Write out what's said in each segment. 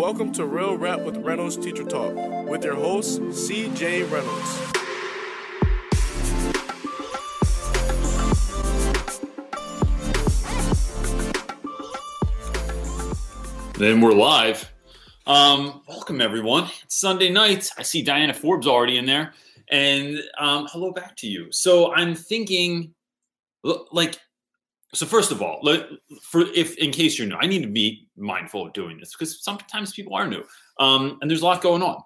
Welcome to Real Rap with Reynolds Teacher Talk with your host, CJ Reynolds. Then we're live. Um, welcome everyone. It's Sunday night. I see Diana Forbes already in there, and um, hello back to you. So I'm thinking, like, so first of all, let, for if in case you're new, I need to be mindful of doing this because sometimes people are new, um, and there's a lot going on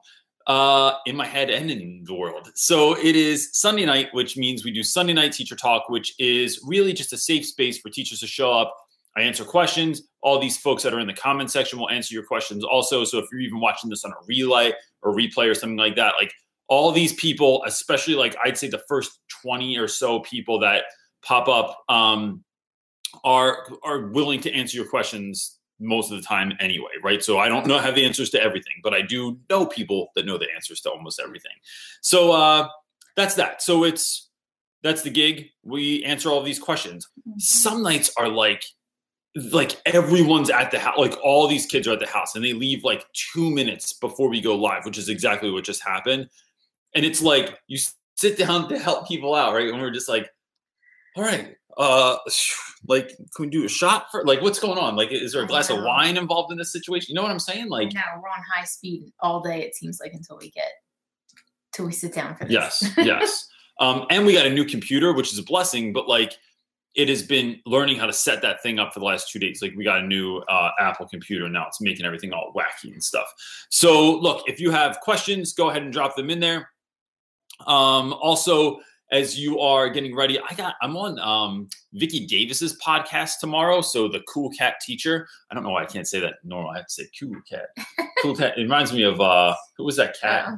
uh, in my head and in the world. So it is Sunday night, which means we do Sunday night teacher talk, which is really just a safe space for teachers to show up. I answer questions. All these folks that are in the comment section will answer your questions also. So if you're even watching this on a relay or replay or something like that, like all these people, especially like I'd say the first 20 or so people that pop up um, are are willing to answer your questions most of the time anyway, right? So I don't know have the answers to everything, but I do know people that know the answers to almost everything. So uh that's that. So it's that's the gig. We answer all these questions. Some nights are like like everyone's at the house, like all these kids are at the house and they leave like two minutes before we go live, which is exactly what just happened. And it's like you sit down to help people out, right? And we're just like, all right, uh like can we do a shot for like what's going on? Like is there a glass of wine involved in this situation? You know what i'm saying? Like no, we're on high speed all day. It seems like until we get till we sit down for this. yes yes. Um and we got a new computer which is a blessing but like it has been learning how to set that thing up for the last two days. Like we got a new uh, apple computer now. It's making everything all wacky and stuff. So look if you have questions go ahead and drop them in there. Um also as you are getting ready i got i'm on um vicki davis's podcast tomorrow so the cool cat teacher. I don't know why i can't say that normal i have to say cool cat. Cool cat it reminds me of uh who was that cat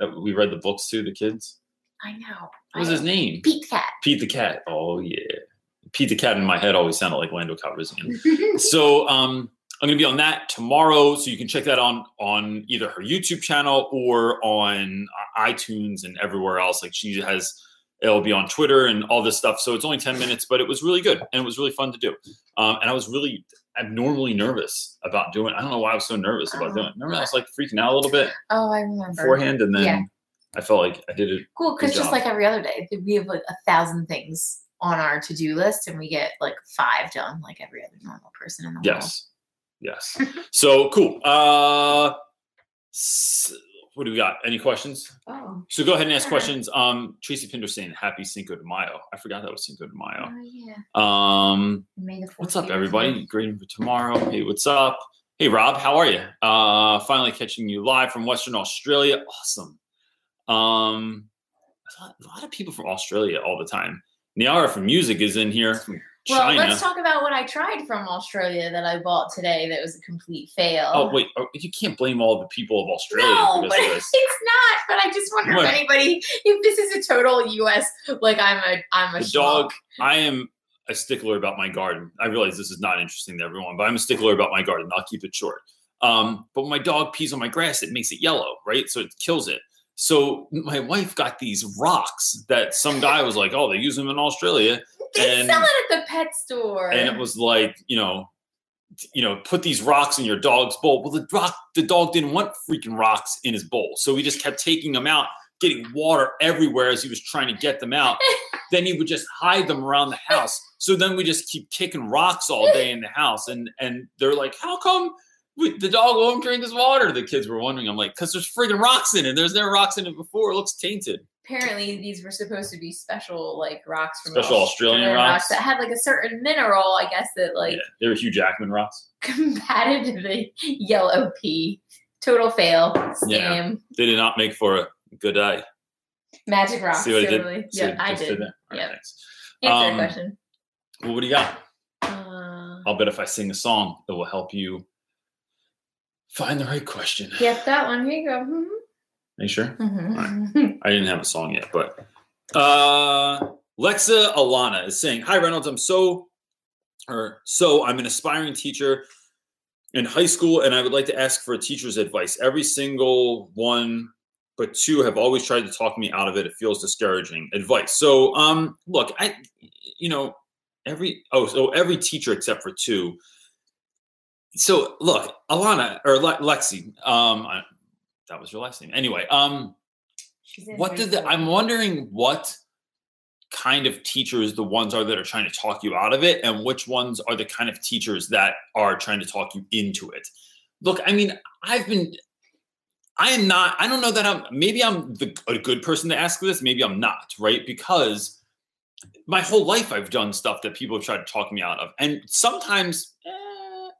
that we read the books to the kids? I know. what was I- his name? Pete the Cat. pete the cat. Oh yeah. Pete the cat in my head always sounded like lando calrissian. So um i'm going to be on that tomorrow so you can check that on on either her youtube channel or on uh, itunes and everywhere else. Like she has it'll be on twitter and all this stuff so it's only 10 minutes but it was really good and it was really fun to do um, and i was really abnormally nervous about doing i don't know why i was so nervous about Oh. doing it remember i was like freaking out a little bit oh, I remember. beforehand and then Yeah. i felt like i did it Cool, because just like every other day, we have like a thousand things on our to-do list, and we get like five done, like every other normal person in the world. Yes. Yes. so cool. Uh s- what do we got? Any questions? Oh. So go ahead and ask questions. Um Tracy Pinder saying happy Cinco de Mayo. I forgot that was Cinco de Mayo. Oh yeah. Um what's up be with you. everybody? Greeting for tomorrow. Hey, what's up? Hey Rob, how are you? Uh finally catching you live from Western Australia. Awesome. Um a lot, a lot of people from Australia all the time. Niara from music is in here from Well, China. let's talk about what I tried from Australia that I bought today. That was a complete fail. Oh wait, oh, you can't blame all the people of Australia No, but it's not. But I just wonder What? if anybody, if this is a total U.S. like I'm a, I'm a The schmuck. dog. I am a stickler about my garden. I realize this is not interesting to everyone, but I'm a stickler about my garden. I'll keep it short. Um, but when my dog pees on my grass, it makes it yellow, right? So it kills it. So my wife got these rocks that some guy was like, "Oh, they use them in Australia," They and- sell it at the pet store. and it was like, you know, you know, put these rocks in your dog's bowl. Well, the rock, the dog didn't want freaking rocks in his bowl, so he just kept taking them out, getting water everywhere as he was trying to get them out. then he would just hide them around the house. So then we just keep kicking rocks all day in the house, and and they're like, "How come we, the dog won't drink his water?" The kids were wondering. I'm like, "Cause there's friggin' rocks in it. There's never rocks in it before. It looks tainted." Apparently, these were supposed to be special like rocks from Special Australian rocks? that had like a certain mineral, I guess, that like yeah, they were Hugh Jackman rocks. combated the yellow pee. Total fail. Yeah. Scam. They did not make for a good eye. Magic rocks. See what I did? totally. See Yeah, I did. All right, Yep. thanks. Answer Um, question. Well, what do you got? Uh, I'll bet if I sing a song, it will help you find the right question. yep, that one. Here you go. Mhm. Are you sure? Mhm. I didn't have a song yet, but uh Lexa Alana is saying, Hi Reynolds, I'm so or so I'm an aspiring teacher in high school and I would like to ask for a teacher's advice. Every single one but two have always tried to talk me out of it. It feels discouraging. Advice. So um look, I you know, every oh so every teacher except for two so look, Alana or Le- Lexi, um, I, that was your last name. Anyway, um, what did the. I'm wondering what kind of teachers the ones are that are trying to talk you out of it and which ones are the kind of teachers that are trying to talk you into it look i mean i've been i am not i don't know that i'm maybe i'm the, a good person to ask this maybe i'm not right because my whole life i've done stuff that people have tried to talk me out of and sometimes eh,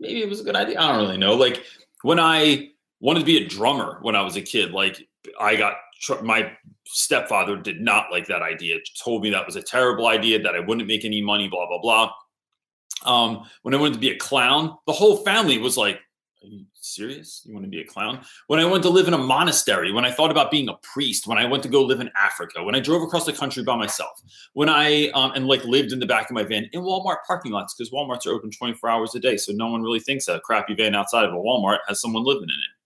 maybe it was a good idea i don't really know like when i wanted to be a drummer when i was a kid. Like i got my stepfather did not like that idea. Told me that was a terrible idea that i wouldn't make any money blah blah blah. Um, when i wanted to be a clown the whole family was like are you serious? You want to be a clown? When i went to live in a monastery when i thought about being a priest when i went to go live in africa when i drove across the country by myself when i um, and like lived in the back of my van in walmart parking lots because walmarts are open 24 hours a day so no one really thinks a crappy van outside of a walmart has someone living in it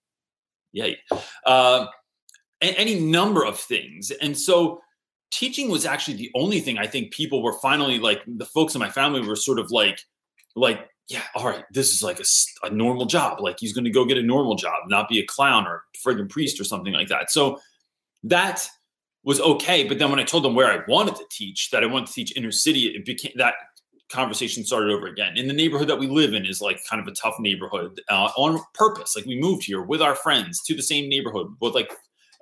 yay uh, any number of things. And so teaching was actually the only thing I think people were finally like the folks in my family were sort of like like yeah, all right, this is like a, a normal job. Like he's going to go get a normal job, not be a clown or friggin' priest or something like that. So that was okay. But then when I told them where I wanted to teach, that I wanted to teach inner city, it became that conversation started over again. In the neighborhood that we live in is like kind of a tough neighborhood uh, on purpose. Like we moved here with our friends to the same neighborhood with like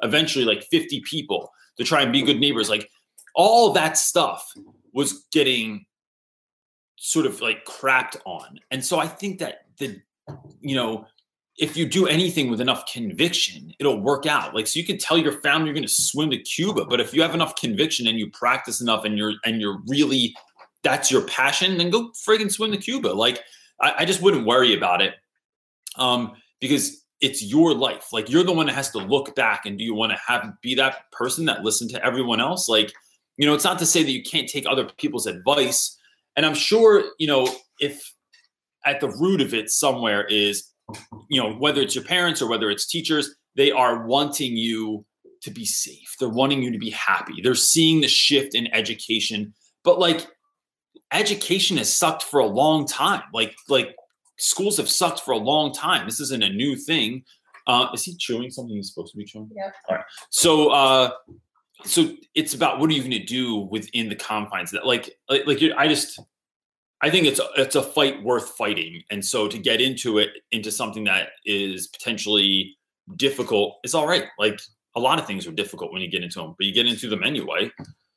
eventually like 50 people to try and be good neighbors. Like all that stuff was getting sort of like crapped on. And so I think that the, you know, if you do anything with enough conviction, it'll work out. Like so you can tell your family you're going to swim to Cuba, but if you have enough conviction and you practice enough and you're and you're really that's your passion, then go friggin' swim to Cuba. Like I, I just wouldn't worry about it. Um, because it's your life. Like you're the one that has to look back and do you want to have be that person that listened to everyone else? Like, you know, it's not to say that you can't take other people's advice. And I'm sure, you know, if at the root of it somewhere is, you know, whether it's your parents or whether it's teachers, they are wanting you to be safe. They're wanting you to be happy. They're seeing the shift in education. But like education has sucked for a long time. Like, like schools have sucked for a long time. This isn't a new thing. Uh, is he chewing something he's supposed to be chewing? Yeah. All right. So, uh, so it's about what are you going to do within the confines that, like, like, like I just, I think it's a, it's a fight worth fighting, and so to get into it into something that is potentially difficult is all right. Like a lot of things are difficult when you get into them, but you get into them anyway.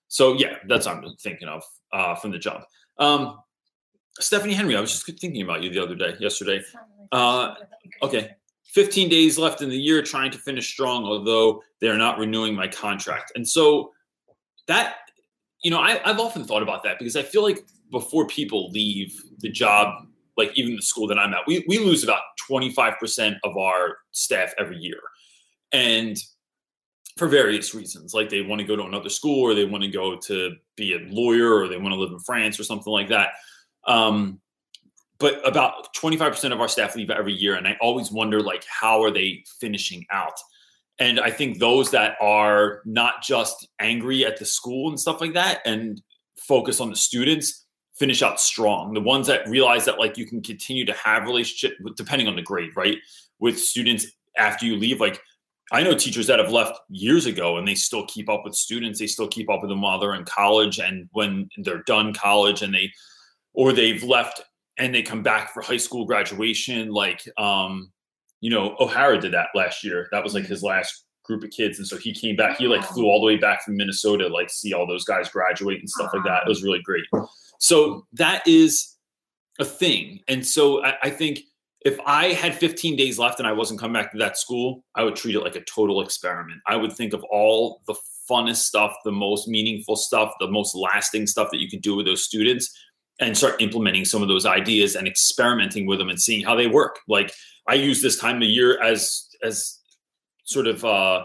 So yeah, that's what I'm thinking of uh, from the jump. Um, Stephanie Henry, I was just thinking about you the other day, yesterday. Uh, okay. 15 days left in the year, trying to finish strong, although they're not renewing my contract. And so that, you know, I, I've often thought about that because I feel like before people leave the job, like even the school that I'm at, we, we lose about 25% of our staff every year. And for various reasons, like they want to go to another school or they want to go to be a lawyer or they want to live in France or something like that. Um, but about 25% of our staff leave every year and i always wonder like how are they finishing out and i think those that are not just angry at the school and stuff like that and focus on the students finish out strong the ones that realize that like you can continue to have relationship depending on the grade right with students after you leave like i know teachers that have left years ago and they still keep up with students they still keep up with them while they're in college and when they're done college and they or they've left and they come back for high school graduation like um you know o'hara did that last year. That was like his last group of kids. And so he came back he like flew all the way back from minnesota like see all those guys graduate and stuff like that. It was really great. So that is a thing. And so i, I think if i had 15 days left and i wasn't coming back to that school i would treat it like a total experiment i would think of all the funnest stuff the most meaningful stuff the most lasting stuff that you could do with those students and start implementing some of those ideas and experimenting with them and seeing how they work. Like I use this time of year as as sort of uh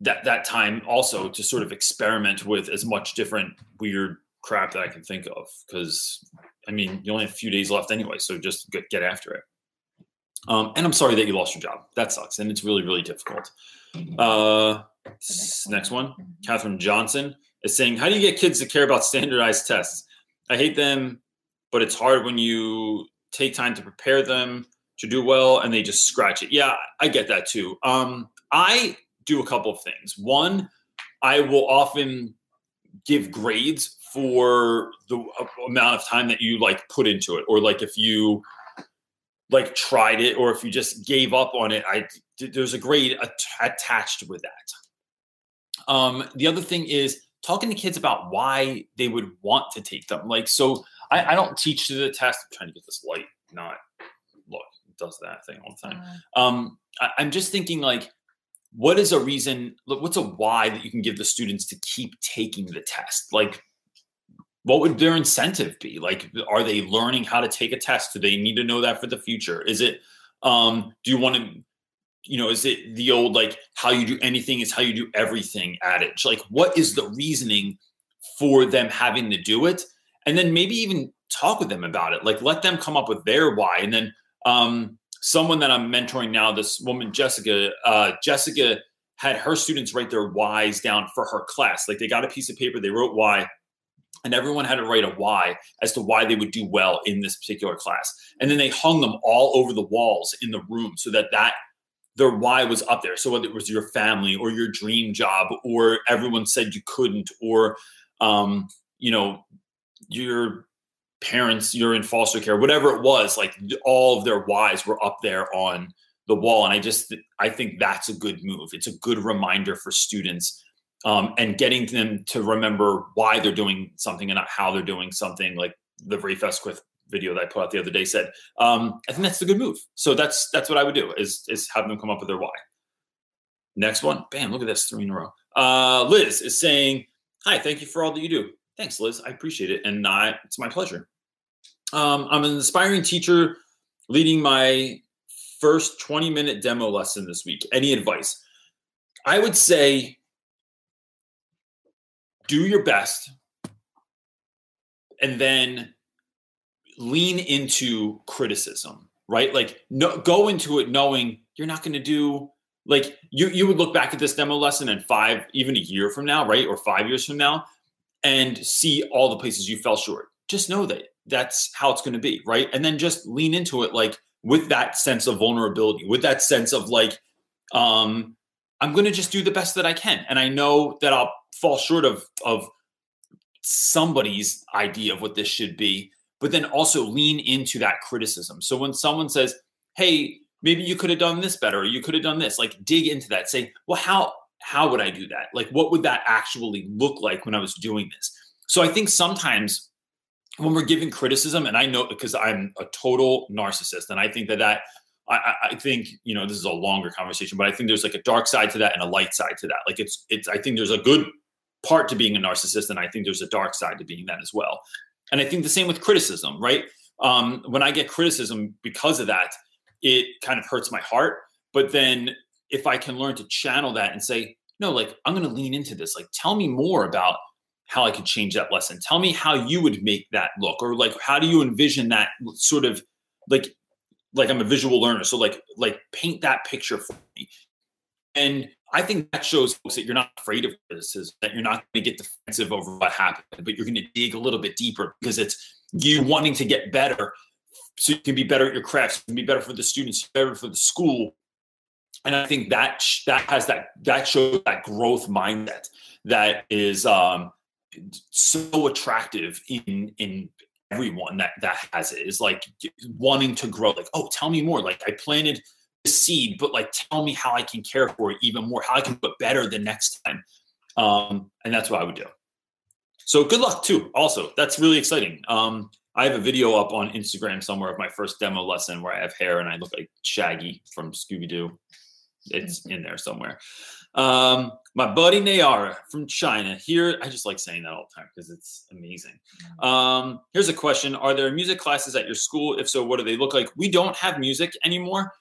that that time also to sort of experiment with as much different weird crap that I can think of because I mean you only have a few days left anyway, so just get, get after it. Um, and I'm sorry that you lost your job. That sucks, and it's really really difficult. Uh, next one, Catherine Johnson is saying, "How do you get kids to care about standardized tests? I hate them, but it's hard when you take time to prepare them to do well and they just scratch it. Yeah, I get that too. Um, I do a couple of things. One, I will often give grades for the amount of time that you like put into it, or like if you like tried it, or if you just gave up on it. I there's a grade at- attached with that. Um, the other thing is talking to kids about why they would want to take them. Like, so I, I don't teach to the test. I'm trying to get this light, not look, it does that thing all the time. Um, I, I'm just thinking like, what is a reason? What's a why that you can give the students to keep taking the test? Like, what would their incentive be? Like, are they learning how to take a test? Do they need to know that for the future? Is it, um, do you want to, you know, is it the old like how you do anything is how you do everything adage? Like, what is the reasoning for them having to do it? And then maybe even talk with them about it. Like, let them come up with their why. And then, um, someone that I'm mentoring now, this woman, Jessica, uh, Jessica had her students write their whys down for her class. Like, they got a piece of paper, they wrote why and everyone had to write a why as to why they would do well in this particular class. And then they hung them all over the walls in the room so that that their why was up there. So whether it was your family or your dream job or everyone said you couldn't or um, you know your parents you're in foster care whatever it was like all of their whys were up there on the wall. And i just i think that's a good move. It's a good reminder for students um, and getting them to remember why they're doing something and not how they're doing something like the Rafe Esquith video that I put out the other day said. Um, I think that's a good move. So that's that's what I would do is is have them come up with their why. Next one, bam! Look at this, three in a row. Uh, Liz is saying, "Hi, thank you for all that you do." Thanks, Liz. I appreciate it, and I, it's my pleasure. Um, I'm an aspiring teacher leading my first 20 minute demo lesson this week. Any advice? I would say do your best and then lean into criticism right? Like no, go into it knowing you're not going to do like you you would look back at this demo lesson and five even a year from now right? Or five years from now and see all the places you fell short. Just know that that's how it's going to be right? And then just lean into it like with that sense of vulnerability with that sense of like um i'm going to just do the best that i can and i know that i'll fall short of of somebody's idea of what this should be but then also lean into that criticism. So when someone says hey maybe you could have done this better or you could have done this like dig into that say well how how would i do that? Like what would that actually look like when i was doing this? So i think sometimes when we're giving criticism and i know because i'm a total narcissist and i think that that I, I think you know this is a longer conversation, but I think there's like a dark side to that and a light side to that. Like it's it's I think there's a good part to being a narcissist, and I think there's a dark side to being that as well. And I think the same with criticism, right? Um, when I get criticism because of that, it kind of hurts my heart. But then if I can learn to channel that and say, no, like I'm going to lean into this. Like, tell me more about how I could change that lesson. Tell me how you would make that look, or like how do you envision that sort of like like I'm a visual learner. So like like paint that picture for me. And I think that shows folks that you're not afraid of criticism, that you're not going to get defensive over what happened, but you're going to dig a little bit deeper because it's you wanting to get better so you can be better at your crafts, you can be better for the students, better for the school. And I think that that has that that shows that growth mindset that is um, so attractive in in everyone that that has it is like wanting to grow like oh tell me more like i planted seed but like tell me how i can care for it even more how i can do it better the next time um and that's what i would do so good luck too also that's really exciting um i have a video up on instagram somewhere of my first demo lesson where i have hair and i look like shaggy from scooby-doo it's in there somewhere um, my buddy Nayara from China. Here, I just like saying that all the time because it's amazing. Um, here's a question Are there music classes at your school? If so, what do they look like? We don't have music anymore.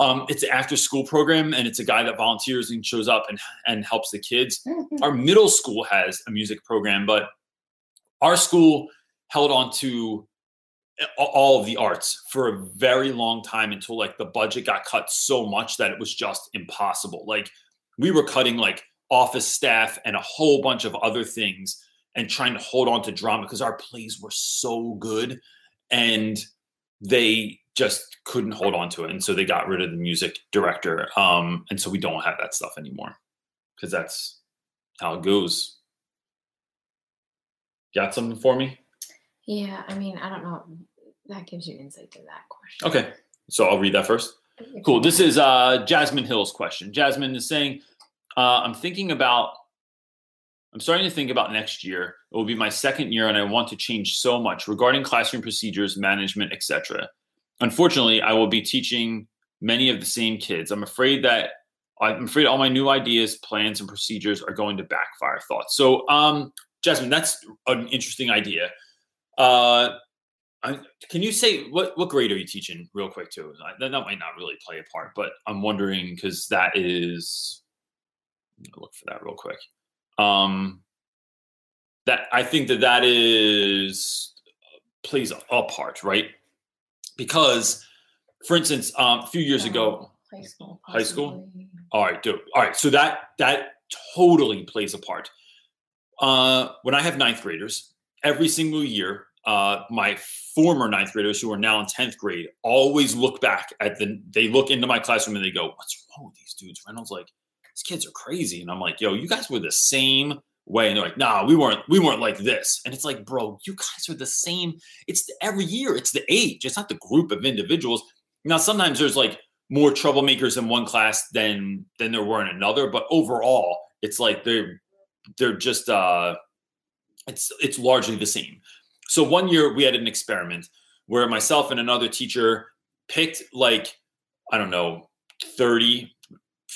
Um, it's an after school program and it's a guy that volunteers and shows up and, and helps the kids. Our middle school has a music program, but our school held on to all of the arts for a very long time until like the budget got cut so much that it was just impossible. Like we were cutting like office staff and a whole bunch of other things and trying to hold on to drama because our plays were so good and they just couldn't hold on to it and so they got rid of the music director um and so we don't have that stuff anymore because that's how it goes got something for me Yeah, I mean, I don't know. That gives you insight to that question. okay so i'll read that first Cool. This is uh, Jasmine Hill's question. Jasmine is saying, uh, I'm thinking about, I'm starting to think about next year. It will be my second year, and I want to change so much regarding classroom procedures, management, etc. Unfortunately, I will be teaching many of the same kids. I'm afraid that I'm afraid all my new ideas, plans, and procedures are going to backfire. Thoughts. So, um, Jasmine, that's an interesting idea. Uh, I, can you say what what grade are you teaching real quick too? That, that might not really play a part, but I'm wondering because that is look for that real quick. Um, that I think that that is plays a part, right? Because, for instance, um, a few years ago, high school. High school? all right, do all right. So that that totally plays a part. Uh, when I have ninth graders, every single year, uh, my former ninth graders who are now in tenth grade always look back at the. They look into my classroom and they go, "What's wrong with these dudes?" Reynolds like, "These kids are crazy," and I'm like, "Yo, you guys were the same." Way and they're like nah we weren't we weren't like this. And it's like bro you guys are the same. It's the, every year it's the age it's not the group of individuals. Now sometimes there's like more troublemakers in one class than than there were in another but overall it's like they're they're just uh it's it's largely the same. So one year we had an experiment where myself and another teacher picked like i don't know 30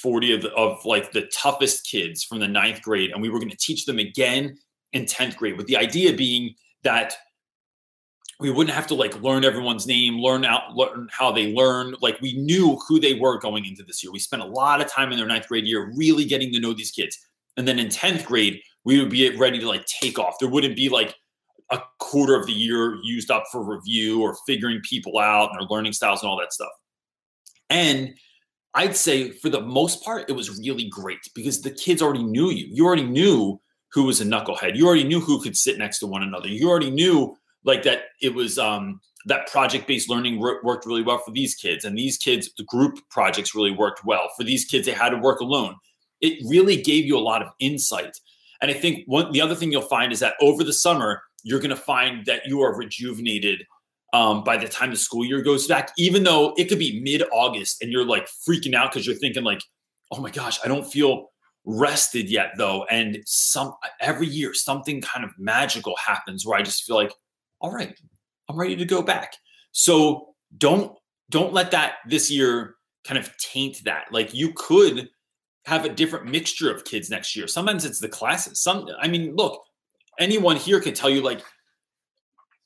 40 of, of like the toughest kids from the ninth grade and we were going to teach them again in 10th grade with the idea being that we wouldn't have to like learn everyone's name learn out learn how they learn like we knew who they were going into this year. We spent a lot of time in their ninth grade year really getting to know these kids and then in 10th grade we would be ready to like take off. There wouldn't be like a quarter of the year used up for review or figuring people out and their learning styles and all that stuff. And I'd say for the most part, it was really great because the kids already knew you. You already knew who was a knucklehead. You already knew who could sit next to one another. You already knew like that it was um, that project-based learning wor- worked really well for these kids, and these kids, the group projects really worked well for these kids. They had to work alone. It really gave you a lot of insight. And I think one the other thing you'll find is that over the summer, you're going to find that you are rejuvenated um, by the time the school year goes back, even though it could be mid August and you're like freaking out because you're thinking like, oh my gosh, I don't feel rested yet though. And some every year something kind of magical happens where I just feel like, all right, I'm ready to go back. So don't don't let that this year kind of taint that. Like you could have a different mixture of kids next year. Sometimes it's the classes. Some I mean, look, anyone here can tell you like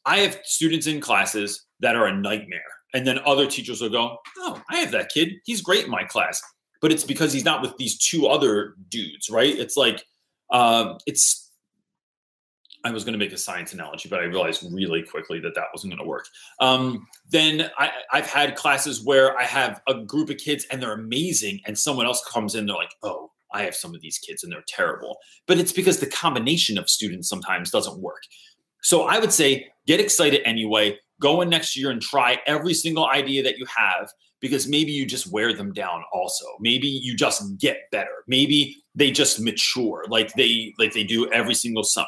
I have students in classes that are a nightmare. And then other teachers will go, Oh, I have that kid. He's great in my class. But it's because he's not with these two other dudes, right? It's like, um, it's, I was going to make a science analogy, but I realized really quickly that that wasn't going to work. Um, then I, I've had classes where I have a group of kids and they're amazing, and someone else comes in, they're like, Oh, I have some of these kids and they're terrible. But it's because the combination of students sometimes doesn't work. So I would say get excited anyway. Go in next year and try every single idea that you have because maybe you just wear them down also. Maybe you just get better. Maybe they just mature like they like they do every single summer.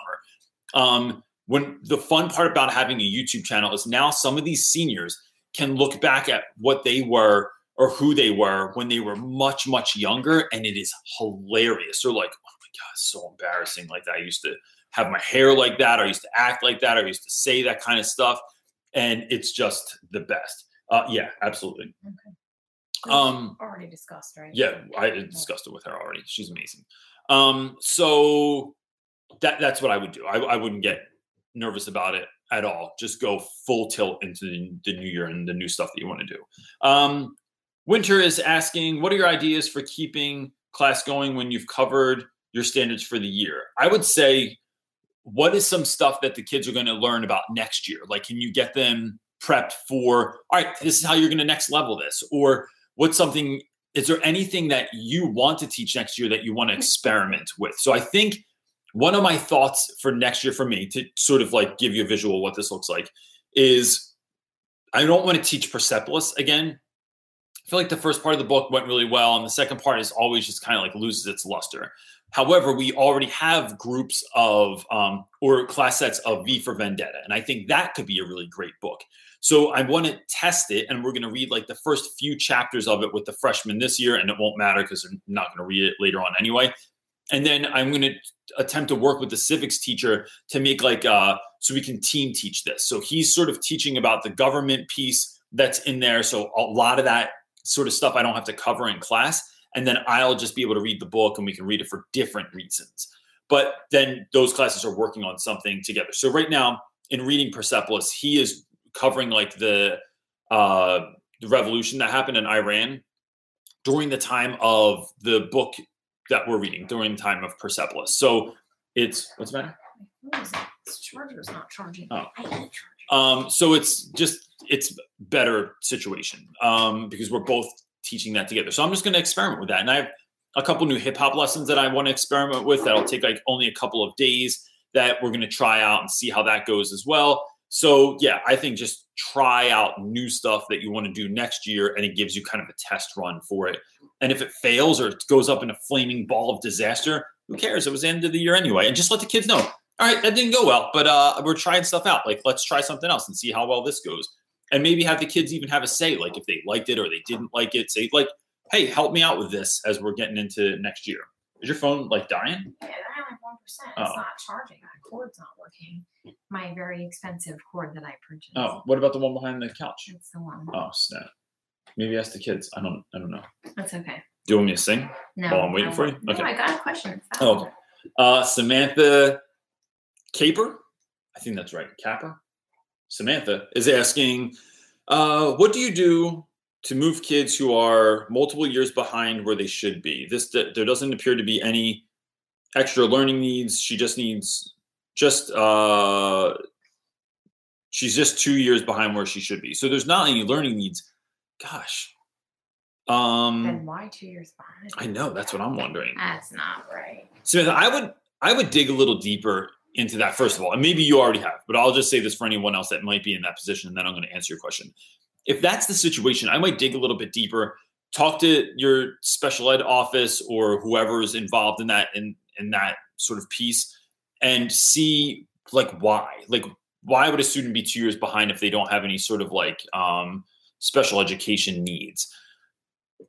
Um when the fun part about having a YouTube channel is now some of these seniors can look back at what they were or who they were when they were much much younger and it is hilarious. They're like, "Oh my god, so embarrassing like. I used to have my hair like that. I used to act like that. I used to say that kind of stuff. And it's just the best. Uh, yeah, absolutely. We've Um, already discussed, right? yeah, I discussed it with her already. She's amazing. Um, so that that's what I would do. I, I wouldn't get nervous about it at all. Just go full tilt into the, the new year and the new stuff that you want to do. Um, Winter is asking, what are your ideas for keeping class going when you've covered your standards for the year? I would say, what is some stuff that the kids are going to learn about next year? Like, can you get them prepped for, all right, this is how you're going to next level this? Or what's something, is there anything that you want to teach next year that you want to mm-hmm. experiment with? So I think one of my thoughts for next year for me to sort of like give you a visual of what this looks like is I don't want to teach Persepolis again. I feel like the first part of the book went really well, and the second part is always just kind of like loses its luster. However, we already have groups of um, or class sets of V for Vendetta, and I think that could be a really great book. So I want to test it, and we're going to read like the first few chapters of it with the freshmen this year, and it won't matter because they're not going to read it later on anyway. And then I'm going to attempt to work with the civics teacher to make like uh so we can team teach this. So he's sort of teaching about the government piece that's in there. So a lot of that sort of stuff I don't have to cover in class. And then I'll just be able to read the book and we can read it for different reasons. But then those classes are working on something together. So right now in reading Persepolis, he is covering like the uh the revolution that happened in Iran during the time of the book that we're reading during the time of Persepolis. So it's what's the matter? What is it? This charger's not charging. Oh. Um, so it's just it's better situation um, because we're both teaching that together. So I'm just going to experiment with that, and I have a couple new hip hop lessons that I want to experiment with. That'll take like only a couple of days that we're going to try out and see how that goes as well. So yeah, I think just try out new stuff that you want to do next year, and it gives you kind of a test run for it. And if it fails or it goes up in a flaming ball of disaster, who cares? It was the end of the year anyway, and just let the kids know all right, that didn't go well, but uh, we're trying stuff out. Like, let's try something else and see how well this goes. And maybe have the kids even have a say, like if they liked it or they didn't like it. Say, like, hey, help me out with this as we're getting into next year. Is your phone like dying? Yeah, they're like one percent. It's Oh. not charging. My cord's not working. My very expensive cord that I purchased. Oh, what about the one behind the couch? It's the one. Oh, snap. Maybe ask the kids. I don't. I don't know. That's okay. Do you want me to sing? No. While I'm waiting I for you? won't. No, Okay. I got a question. Oh, okay. Uh, Samantha Caper, I think that's right. Capper. Samantha is asking, uh, what do you do to move kids who are multiple years behind where they should be? This there doesn't appear to be any extra learning needs. She just needs just uh, she's just two years behind where she should be. So there's not any learning needs. Gosh. Um, Then why two years behind? I know that's what I'm wondering. That's not right. Samantha, I would I would dig a little deeper into that first of all, and maybe you already have, but I'll just say this for anyone else that might be in that position, and then I'm going to answer your question. If that's the situation, I might dig a little bit deeper, talk to your special ed office or whoever's involved in that in in that sort of piece, and see like why, like why would a student be two years behind if they don't have any sort of like um, special education needs?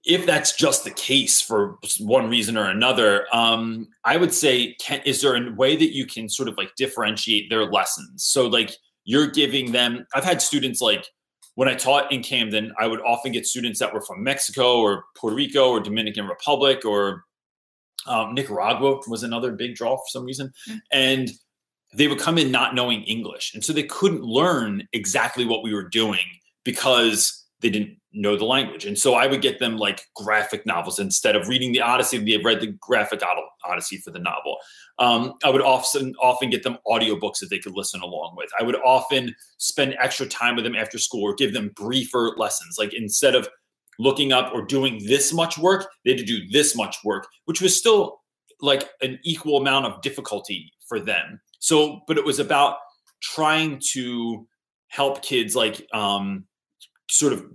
If that's just the case for one reason or another, um, I would say, can, is there a way that you can sort of like differentiate their lessons? So, like, you're giving them, I've had students like when I taught in Camden, I would often get students that were from Mexico or Puerto Rico or Dominican Republic or um, Nicaragua was another big draw for some reason. Mm. And they would come in not knowing English. And so they couldn't learn exactly what we were doing because they didn't know the language. And so I would get them like graphic novels instead of reading the Odyssey. They read the graphic Od- Odyssey for the novel. Um, I would often often get them audiobooks that they could listen along with. I would often spend extra time with them after school or give them briefer lessons. Like instead of looking up or doing this much work, they had to do this much work, which was still like an equal amount of difficulty for them. So, but it was about trying to help kids like um, sort of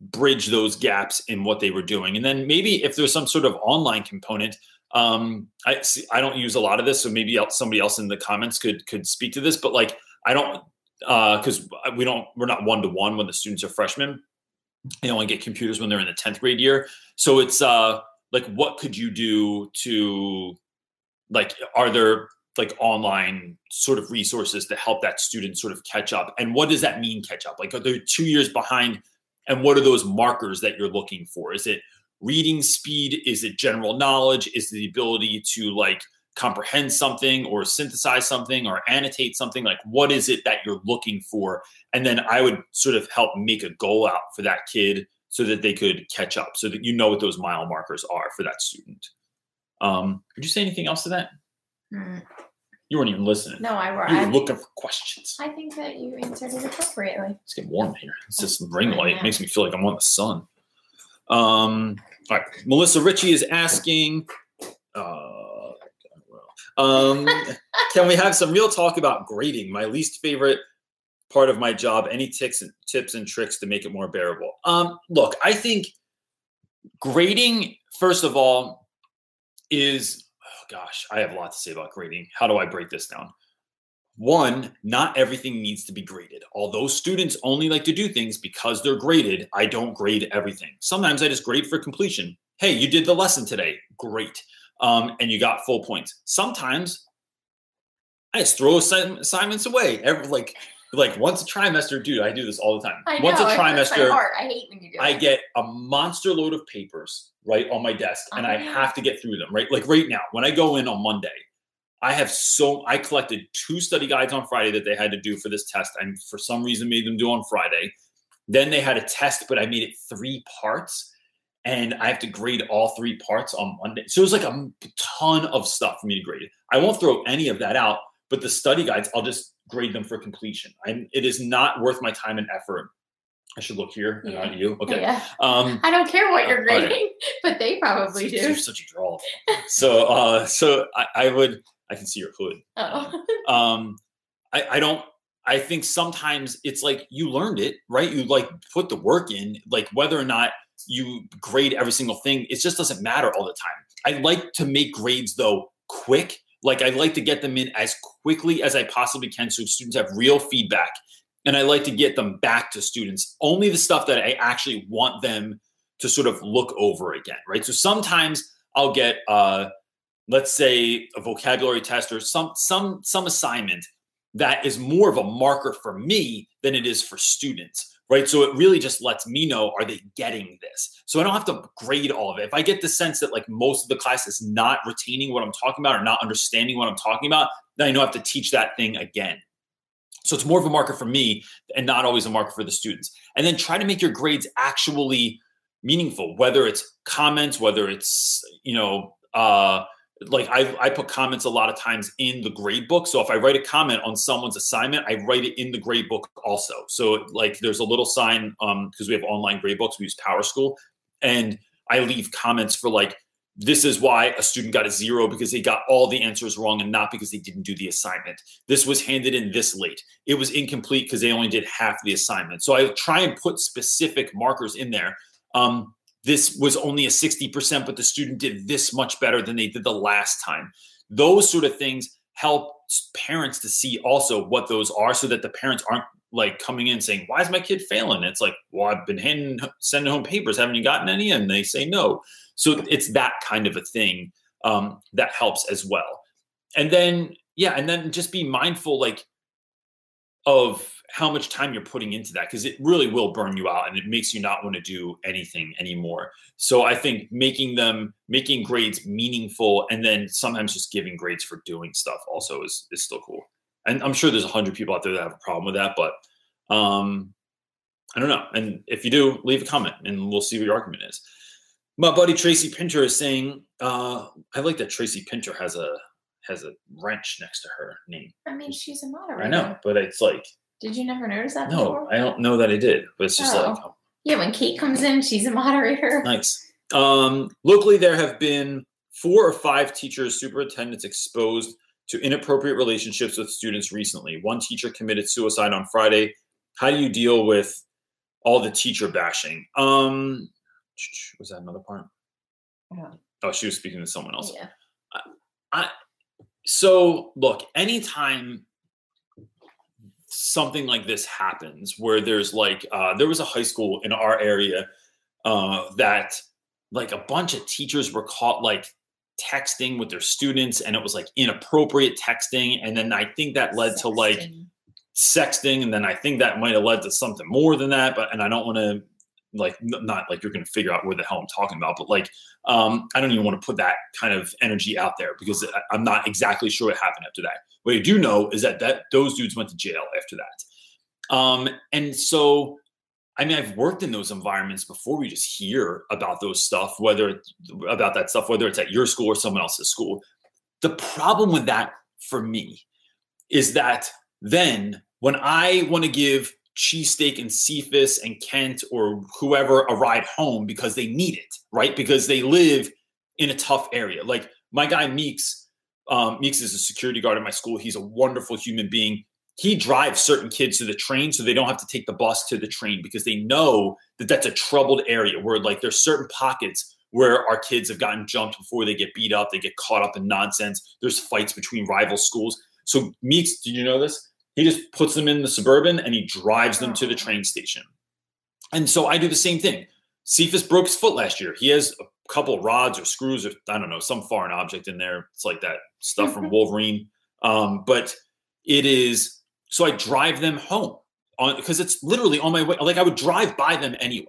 bridge those gaps in what they were doing. And then maybe if there's some sort of online component, um, I see, I don't use a lot of this, so maybe somebody else in the comments could could speak to this. But like I don't uh because we don't we're not one to one when the students are freshmen. They only get computers when they're in the tenth grade year. So it's uh like what could you do to like are there like online sort of resources to help that student sort of catch up and what does that mean catch up like are they two years behind and what are those markers that you're looking for? Is it reading speed? Is it general knowledge? Is it the ability to like comprehend something or synthesize something or annotate something? Like what is it that you're looking for? And then i would sort of help make a goal out for that kid so that they could catch up so that you know what those mile markers are for that student. Um would you say anything else to that? Mm, you weren't even listening No, I were. you were I, looking for questions I think that you answered it appropriately. It's getting warm here. It's just ring light. It makes me feel like I'm on the sun. Um, all right. Melissa Ritchie is asking, uh, Um, can we have some real talk about grading? My least favorite part of my job. Any tips and tips and tricks to make it more bearable? Um, look, I think grading, first of all, is oh gosh, I have a lot to say about grading. How do I break this down? One, not everything needs to be graded. Although students only like to do things because they're graded, I don't grade everything. Sometimes I just grade for completion. Hey, you did the lesson today. Great. Um, and you got full points. Sometimes I just throw assignments away. Every, like like once a trimester, dude, I do this all the time. I once know, a hurts my trimester. I hate when you do I it. get a monster load of papers right on my desk, and I Oh, yeah. have to get through them. Right, like right now, when I go in on Monday, I have so I collected two study guides on Friday that they had to do for this test. I for some reason made them do on Friday. Then they had a test, but I made it three parts, and I have to grade all three parts on Monday. So it was like a ton of stuff for me to grade. I won't throw any of that out, but the study guides, I'll just grade them for completion. I'm, it is not worth my time and effort. I should look here and Yeah. not you. Okay. Yeah. Um, I don't care what you're grading, but they probably do. you're such a draw. So, uh, so I, I would, I can see your hood. Oh. Um, I, I don't, I think sometimes it's like you learned it, right? You like put the work in, like whether or not you grade every single thing, it just doesn't matter all the time. I like to make grades though quick. Like I like to get them in as quickly as I possibly can so students have real feedback. And I like to get them back to students, only the stuff that I actually want them to sort of look over again, right? So sometimes I'll get uh let's say a vocabulary test or some some some assignment that is more of a marker for me than it is for students right? So it really just lets me know are they getting this? So i don't have to grade all of it. If i get the sense that like most of the class is not retaining what i'm talking about or not understanding what i'm talking about then i know i have to teach that thing again. So it's more of a marker for me and not always a marker for the students. And then try to make your grades actually meaningful whether it's comments whether it's you know uh like I, I put comments a lot of times in the grade book. So if I write a comment on someone's assignment, I write it in the grade book also. So like there's a little sign um because we have online grade books, we use Power School, and I leave comments for like this is why a student got a zero because they got all the answers wrong and not because they didn't do the assignment. This was handed in this late. It was incomplete because they only did half the assignment. So I try and put specific markers in there. Um, this was only a 60%, but the student did this much better than they did the last time. Those sort of things help parents to see also what those are so that the parents aren't like coming in saying, Why is my kid failing? It's like, Well, I've been handing, sending home papers. Haven't you gotten any? And they say no. So it's that kind of a thing um, that helps as well. And then, yeah, and then just be mindful like of how much time you're putting into that because it really will burn you out and it makes you not want to do anything anymore. So I think making them making grades meaningful and then sometimes just giving grades for doing stuff also is is still cool. And I'm sure there's a hundred people out there that have a problem with that, but um I don't know. And if you do, leave a comment and we'll see what your argument is. My buddy Tracy Pinter is saying, uh, I like that Tracy Pinter has a has a wrench next to her name. I mean, she's a moderator. I know, but it's like Did you never notice that no, before? I don't know that I did, but it's just like Oh. Yeah, when Kate comes in, she's a moderator. Nice. Um, locally, there have been four or five teachers, superintendents exposed to inappropriate relationships with students recently. One teacher committed suicide on Friday. How do you deal with all the teacher bashing? Um, was that another part? Yeah. Oh, she was speaking to someone else. Yeah. I. So, look, anytime something like this happens, where there's like, uh, there was a high school in our area uh, that like a bunch of teachers were caught like texting with their students, and it was like inappropriate texting. And then I think that led to like Sexting. sexting, and then I think that might have led to something more than that. But and I don't want to like not like you're going to figure out where the hell I'm talking about, but like um, I don't even want to put that kind of energy out there because I'm not exactly sure what happened after that. What I do know is that that those dudes went to jail after that, um, and so I mean I've worked in those environments before. We just hear about those stuff, whether about that stuff, whether it's at your school or someone else's school. The problem with that for me is that then when I want to give cheesesteak and Cephas and Kent or whoever a ride home because they need it, right? Because they live in a tough area. Like my guy Meeks, um, Meeks is a security guard at my school. He's a wonderful human being. He drives certain kids to the train so they don't have to take the bus to the train because they know that that's a troubled area where like there's certain pockets where our kids have gotten jumped before they get beat up, they get caught up in nonsense. There's fights between rival schools. So Meeks, did you know this? He just puts them in the suburban and he drives them to the train station. And so I do the same thing. Cephas broke his foot last year. He has a couple rods or screws or I don't know, some foreign object in there. It's like that stuff from Wolverine. Um, but it is so I drive them home on because it's literally on my way. Like I would drive by them anyway.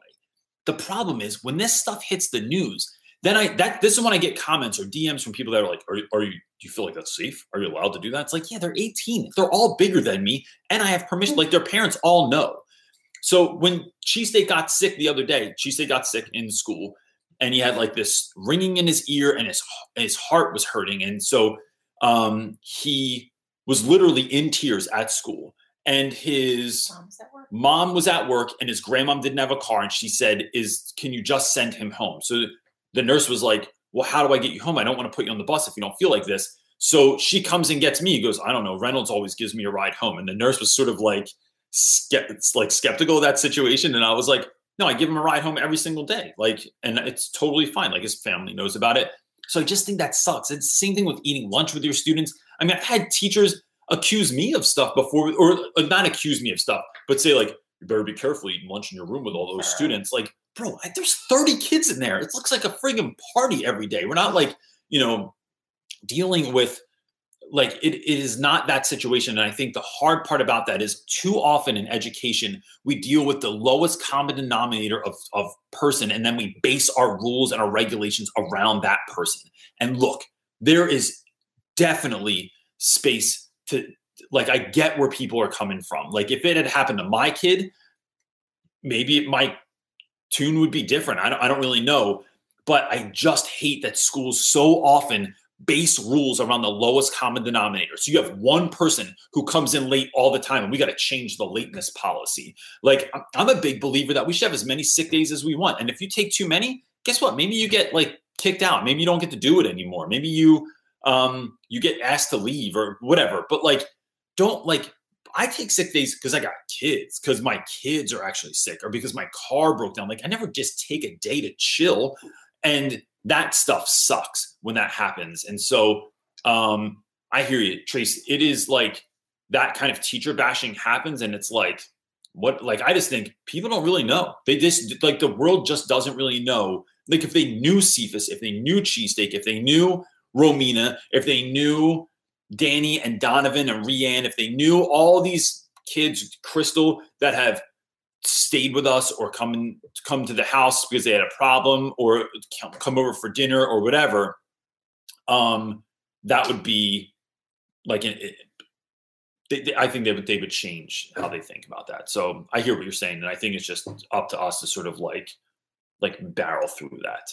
The problem is when this stuff hits the news, then I that this is when I get comments or DMs from people that are like, "Are, are you? Do you feel like that's safe? Are you allowed to do that?" It's like, yeah, they're 18. They're all bigger than me, and I have permission. Like their parents all know. So when Cheesesteak got sick the other day, Cheesesteak got sick in school, and he had like this ringing in his ear, and his his heart was hurting, and so um, he was literally in tears at school. And his Mom's at work. mom was at work and his grandmom didn't have a car and she said is can you just send him home so the nurse was like well how do i get you home? I don't want to put you on the bus if you don't feel like this. So she comes and gets me he goes i don't know reynolds always gives me a ride home. And the nurse was sort of like skept- like skeptical of that situation and i was like no i give him a ride home every single day. Like and it's totally fine like his family knows about it. So i just think that sucks. It's the same thing with eating lunch with your students. I mean i've had teachers accuse me of stuff before, or uh, not accuse me of stuff, but say like, you better be careful eating lunch in your room with all those students. Like, bro, there's 30 kids in there. It looks like a friggin' party every day. We're not like, you know, dealing with like it, it is not that situation. And I think the hard part about that is too often in education, we deal with the lowest common denominator of, of person, and then we base our rules and our regulations around that person. And look, there is definitely space to like I get where people are coming from. Like if it had happened to my kid, maybe my tune would be different. I don't, I don't really know, but I just hate that schools so often base rules around the lowest common denominator. So you have one person who comes in late all the time, and we got to change the lateness policy. Like I'm- a big believer that we should have as many sick days as we want, and if you take too many, guess what? Maybe you get like kicked out. Maybe you don't get to do it anymore. Maybe you um you get asked to leave or whatever. But like, don't like. I take sick days because I got kids, because my kids are actually sick, or because my car broke down. Like, I never just take a day to chill. And that stuff sucks when that happens. And so um I hear you, Trace. It is like that kind of teacher bashing happens, and it's like, what like I just think people don't really know. They just like the world just doesn't really know. Like if they knew Cephas, if they knew Cheesesteak, if they knew Romina, if they knew Danny and Donovan and Rianne, if they knew all these kids, Crystal, that have stayed with us or come in, come to the house because they had a problem or come- over for dinner or whatever, um, that would be like it, it- I think they would they would change how they think about that. So I hear what you're saying, and I think it's just up to us to sort of like like barrel through that.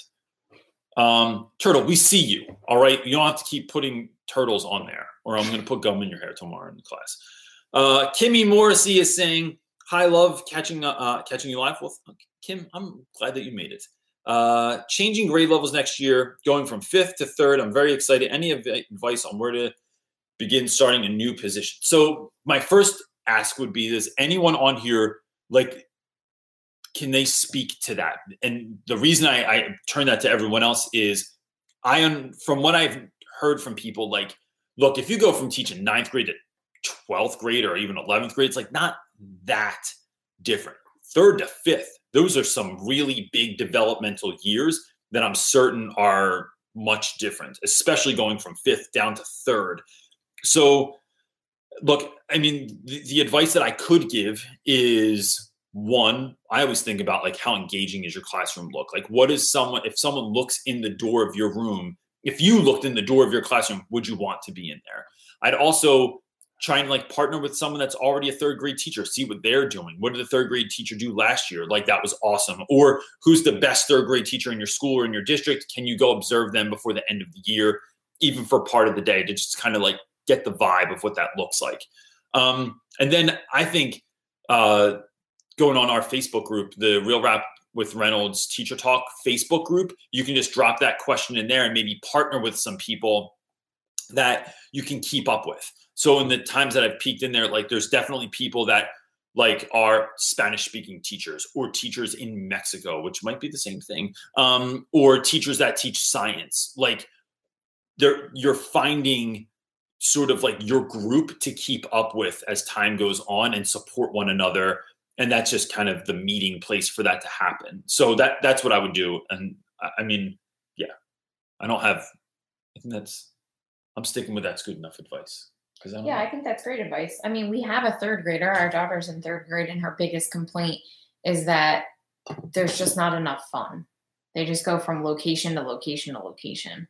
Um, Turtle, we see you. All right. You don't have to keep putting turtles on there, or I'm going to put gum in your hair tomorrow in class. Uh, Kimmy Morrissey is saying, "Hi, love, catching uh, uh, catching you live." Well, Kim, I'm glad that you made it. Uh, changing grade levels next year, going from fifth to third. I'm very excited. Any adv- advice on where to begin starting a new position? So my first ask would be: Does anyone on here like can they speak to that? And the reason I, I turn that to everyone else is I un, from what I've heard from people, like, look, if you go from teaching ninth grade to 12th grade or even 11th grade, it's like not that different. Third to fifth, those are some really big developmental years that I'm certain are much different, especially going from fifth down to third. So, look, I mean, the, the advice that I could give is one i always think about like how engaging is your classroom look? Like what is someone if someone looks in the door of your room if you looked in the door of your classroom would you want to be in there? I'd also try and like partner with someone that's already a third grade teacher see what they're doing. What did the third grade teacher do last year? Like that was awesome. Or who's the best third grade teacher in your school or in your district? Can you go observe them before the end of the year even for part of the day to just kind of like get the vibe of what that looks like? Um, and then i think uh, going on our Facebook group, the Real Rap with Reynolds Teacher Talk Facebook group, you can just drop that question in there and maybe partner with some people that you can keep up with. So in the times that I've peeked in there, like there's definitely people that like are Spanish speaking teachers or teachers in Mexico, which might be the same thing, um, or teachers that teach science. Like they're you're finding sort of like your group to keep up with as time goes on and support one another and that's just kind of the meeting place for that to happen so that that's what i would do and i, mean yeah i don't have i think that's i'm sticking with that's good enough advice because i don't Yeah, know. I think that's great advice. I mean, we have a third grader. Our daughter's in third grade, and her biggest complaint is that there's just not enough fun. They just go from location to location to location.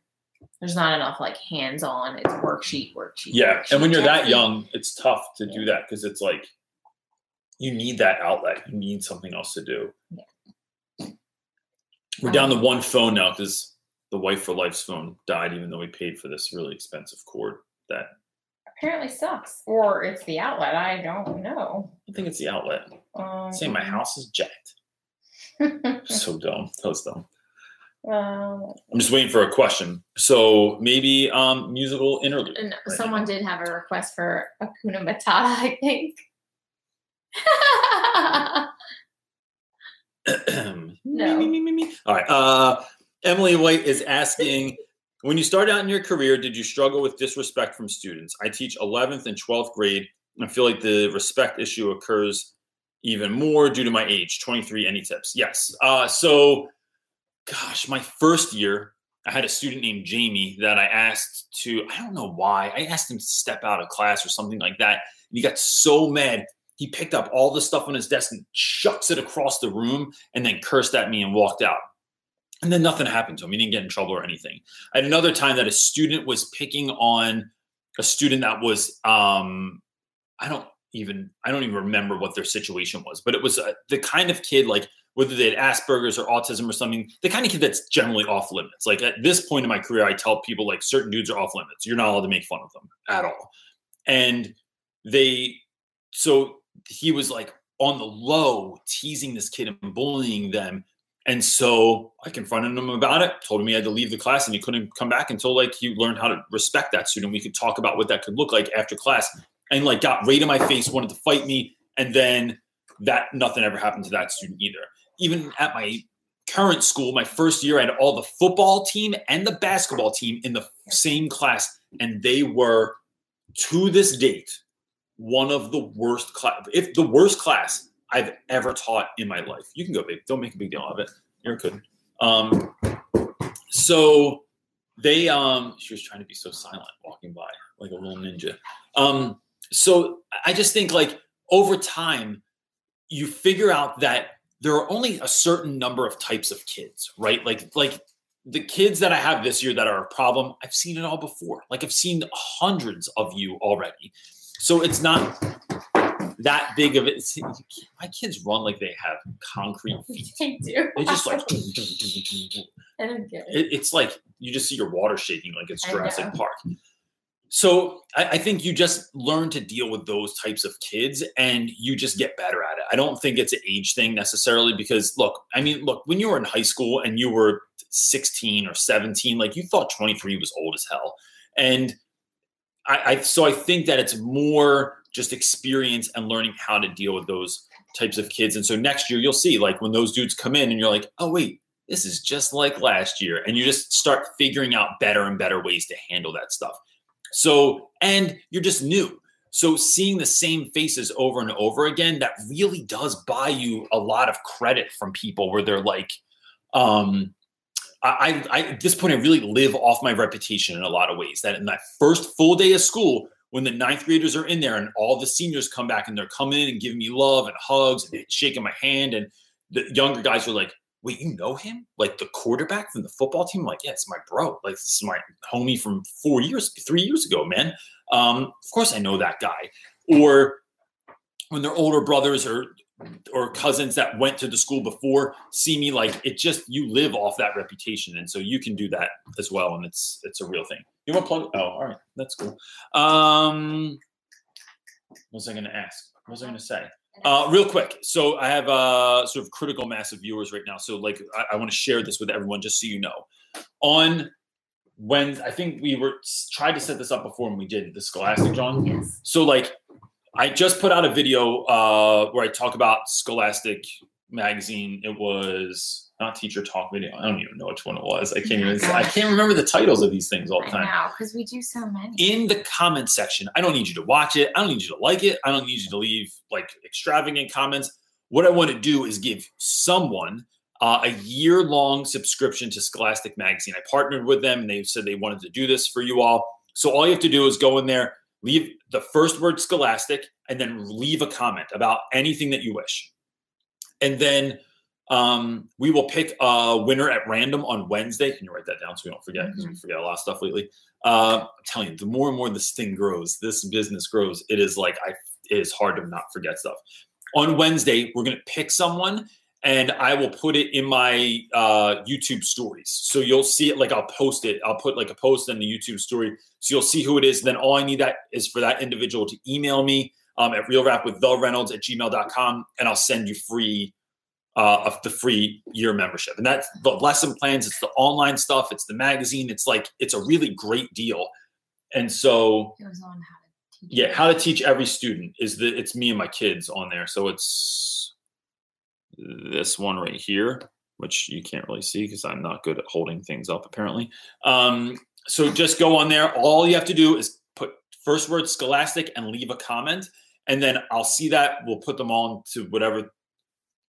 There's not enough like hands on. It's worksheet, worksheet. yeah and when you're that young it's tough to do that because it's like you need that outlet you need something else to do we're down to Um, one phone now because the wife for life's phone died even though we paid for this really expensive cord that apparently sucks, or it's the outlet. I don't know. i think it's the outlet Um, Say my house is jacked. So dumb. That was dumb. well, I'm just waiting for a question. So maybe um musical interlude. right someone did have a request for Hakuna Matata, I think. No. Me, me, me, me. All right. Uh Emily White is asking when you start out in your career, did you struggle with disrespect from students? I teach 11th and 12th grade. And I feel like the respect issue occurs even more due to my age 23 any tips yes uh, so gosh my first year i had a student named jamie that i asked to i don't know why i asked him to step out of class or something like that and he got so mad he picked up all the stuff on his desk and chucks it across the room and then cursed at me and walked out and then nothing happened to him he didn't get in trouble or anything At another time that a student was picking on a student that was um i don't even I don't even remember what their situation was, but it was uh, the kind of kid like whether they had Asperger's or autism or something, the kind of kid that's generally off limits. Like at this point in my career, I tell people like certain dudes are off limits. You're not allowed to make fun of them at all. And they, so he was like on the low, teasing this kid and bullying them. And so I confronted him about it, told him he had to leave the class and he couldn't come back until like he learned how to respect that student. We could talk about what that could look like after class and like got right in my face, wanted to fight me, and then that nothing ever happened to that student either. Even at my current school, my first year, I had all the football team and the basketball team in the same class, and they were to this date one of the worst class, if the worst class I've ever taught in my life. You can go big, don't make a big deal of it. You're good. Um, so they um she was trying to be so silent walking by like a little ninja. Um, so I just think like over time, you figure out that there are only a certain number of types of kids, right? Like like the kids that I have this year that are a problem, I've seen it all before. Like I've seen hundreds of you already. So it's not that big of it. My kids run like they have concrete feet. They do. They just like I don't get it. it, it's like you just see your water shaking like it's Jurassic. Park. So I, I think you just learn to deal with those types of kids and you just get better at it. I don't think it's an age thing necessarily because look, I mean, look, when you were in high school and you were 16 or 17, like you thought 23 was old as hell. And I, I so I think that it's more just experience and learning how to deal with those types of kids. And so next year you'll see like when those dudes come in and you're like, oh wait, this is just like last year. And you just start figuring out better and better ways to handle that stuff. So, and you're just new. So, seeing the same faces over and over again, that really does buy you a lot of credit from people where they're like, um, I, I, at this point, I really live off my reputation in a lot of ways. That in that first full day of school, when the ninth graders are in there and all the seniors come back and they're coming in and giving me love and hugs and shaking my hand, and the younger guys are like, wait, you know him? Like the quarterback from the football team? I'm like, yeah, it's my bro. Like this is my homie from four years, three years ago, man. Um, of course I know that guy. Or when their older brothers or or cousins that went to the school before see me, like it just you live off that reputation, and so you can do that as well, and it's it's a real thing. You want to plug? Oh, all right, that's cool. Um, what was I going to ask? What was I going to say? Uh, real quick. So I have uh, sort of critical mass of viewers right now. So like I, I want to share this with everyone just so you know. On when I think we were tried to set this up before and we did the Scholastic, John. Yes. So like, I just put out a video uh, where I talk about Scholastic magazine. It was not Teacher Talk video. I don't even know which one it was. I can't Oh even. I can't remember the titles of these things all the time. know because we do so many. In the comment section, I don't need you to watch it. I don't need you to like it. I don't need you to leave like extravagant comments. What I want to do is give someone uh, a year long subscription to Scholastic Magazine. I partnered with them and they said they wanted to do this for you all. So all you have to do is go in there, leave the first word Scholastic, and then leave a comment about anything that you wish. And then um, we will pick a winner at random on Wednesday. Can you write that down so we don't forget? Because we forget a lot of stuff lately. Uh, I'm telling you, the more and more this thing grows, this business grows, it is like I it is hard to not forget stuff. On Wednesday, we're gonna pick someone and I will put it in my uh, YouTube stories. So you'll see it like I'll post it. I'll put like a post in the YouTube story. So you'll see who it is. Then all I need that is for that individual to email me um, at real rap with the Reynolds at gmail.com and I'll send you free uh, of the free year membership. And that's the lesson plans. It's the online stuff. It's the magazine. It's like, it's a really great deal. And so It was on how to teach. yeah, how to teach every student is the it's me and my kids on there. So it's this one right here, which you can't really see because I'm not good at holding things up apparently. Um, so just go on there. All you have to do is put first word scholastic and leave a comment, and then I'll see that. We'll put them all to whatever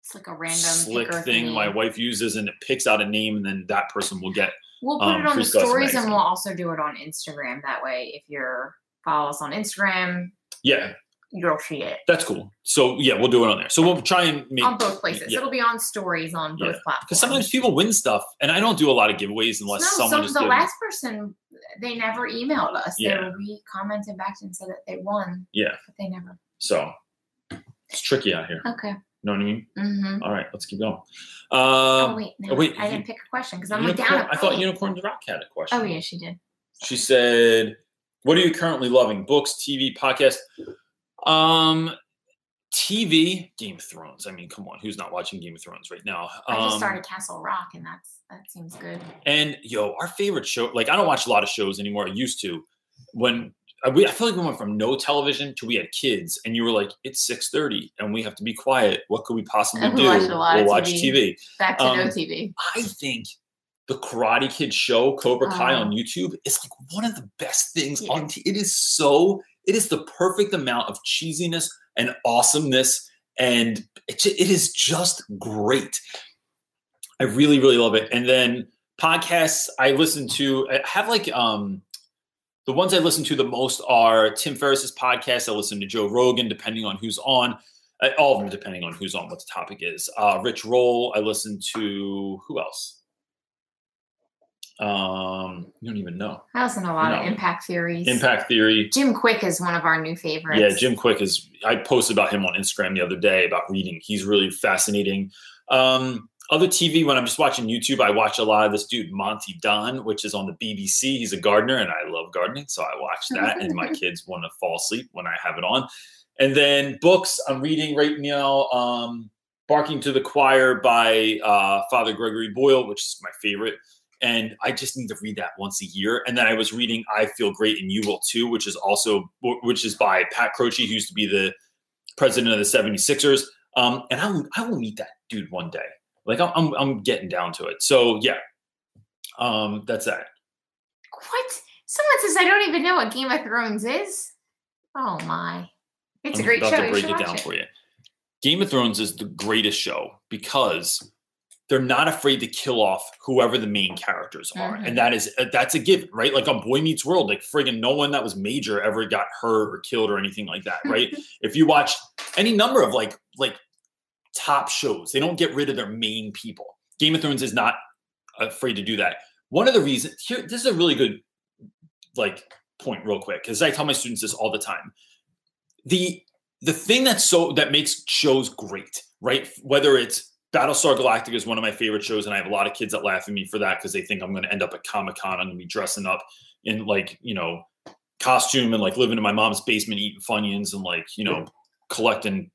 It's like a random slick thing my wife uses, and it picks out a name, and then that person will get We'll put um, it on the stories and we'll also do it on Instagram. That way, if you're follow us on Instagram, yeah. You'll see it That's cool. So yeah, we'll do it on there. So we'll try and make on both places. yeah. It'll be on stories on both Yeah. platforms. Because sometimes people win stuff, and I don't do a lot of giveaways unless no, someone some just the last person they never emailed us. Yeah. They, we commented back and said that they won, Yeah, but they never. so it's tricky out here. Okay. You know what I mean? Mm-hmm. All right, let's keep going. Um, oh wait, no, oh, wait, I didn't pick a question because I'm like Unicorn- down. I thought. Unicorn the Rock had a question. Oh yeah, she did. She said, "What are you currently loving? Books, TV, podcast?" Um, TV, Game of Thrones. I mean, come on, who's not watching Game of Thrones right now? I just Um, started Castle Rock, and that's that seems good. And yo, our favorite show, like I don't watch a lot of shows anymore. I used to. When I, we, I feel like we went from no television to we had kids, and you were like, "It's six thirty, and we have to be quiet. What could we possibly we do? a lot we'll of watch TV. TV." Back to Um, no TV. I think the Karate Kid show, Cobra Kai Oh. on YouTube, is like one of the best things Yeah. on. T- it is so. It is the perfect amount of cheesiness and awesomeness, and it, it is just great. I really, really love it. And then podcasts I listen to I have like um the ones I listen to the most are Tim Ferriss's podcast. I listen to Joe Rogan, depending on who's on. Uh, all of them, depending on who's on, what the topic is. Uh, Rich Roll. I listen to who else? Um, you don't even know. I listen to a lot of impact theories. Impact Theory. Jim Kwik is one of our new favorites. Yeah, Jim Kwik is. I posted about him on Instagram the other day about reading. He's really fascinating. Um, other TV when I'm just watching YouTube, I watch a lot of this dude Monty Don, which is on the BBC. He's a gardener, and I love gardening, so I watch that. and my kids want to fall asleep when I have it on. And then books I'm reading right now. Um, Barking to the Choir by uh, Father Gregory Boyle, which is my favorite. And I just need to read that once a year. And then I was reading I Feel Great and You Will Too, which is also which is by Pat Croce, who used to be the president of the 76ers. Um, and I will, I will meet that dude one day. Like I'm, I'm, getting down to it. So yeah, um, that's that. What? Someone says I don't even know what Game of Thrones is. Oh my! It's I'm a great about show. to break it down it. for you. Game of Thrones is the greatest show because they're not afraid to kill off whoever the main characters are, Mhm. and that is uh, that's a given, right? Like on Boy Meets World, like friggin' no one that was major ever got hurt or killed or anything like that, right? if you watch any number of like like top shows, they don't get rid of their main people. Game of Thrones is not afraid to do that. One of the reasons here, this is a really good like point, real quick, because I tell my students this all the time. The the thing that's so that makes shows great, right? Whether it's Battlestar Galactica is one of my favorite shows, and I have a lot of kids that laugh at me for that because they think I'm going to end up at Comic Con. I'm going to be dressing up in like you know costume and like living in my mom's basement eating Funyuns and like you know collecting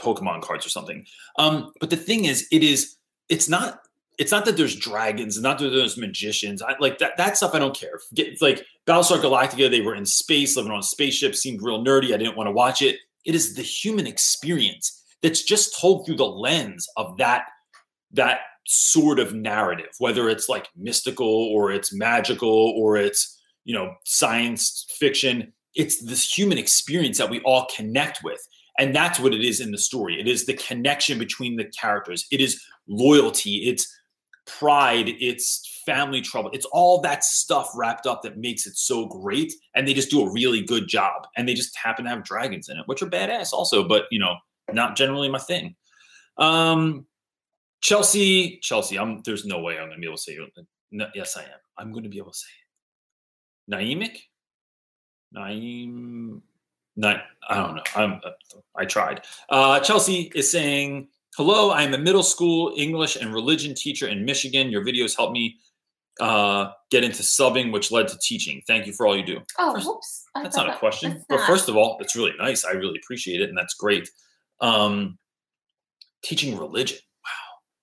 Pokemon cards or something. Um, but the thing is, it is it's not it's not that there's dragons, not that there's magicians. I like that that stuff. I don't care. Get, like Battlestar Galactica. They were in space, living on a spaceship. Seemed real nerdy. I didn't want to watch it. It is the human experience that's just told through the lens of that that sort of narrative, whether it's like mystical or it's magical or it's you know science fiction. It's this human experience that we all connect with. And that's what it is in the story. It is the connection between the characters. It is loyalty. It's pride, it's family trouble. It's all that stuff wrapped up that makes it so great. And they just do a really good job. And they just happen to have dragons in it, which are badass also, but you know, not generally my thing. Um Chelsea, Chelsea, I'm there's no way I'm gonna be able to say it. No, yes, I am. I'm gonna be able to say it. Naimic? Naim I don't know. I'm I tried. Uh Chelsea is saying Hello, I'm a middle school English and religion teacher in Michigan. Your videos helped me uh, get into subbing, which led to teaching. Thank you for all you do. Oh, First- whoops. I That's not a question. But not. first of all, it's really nice. I really appreciate it, and that's great. Um, teaching religion.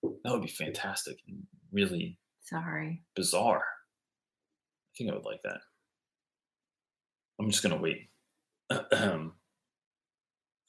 Wow, that would be fantastic and really Sorry. bizarre. I think I would like that. I'm just gonna wait. Ahem.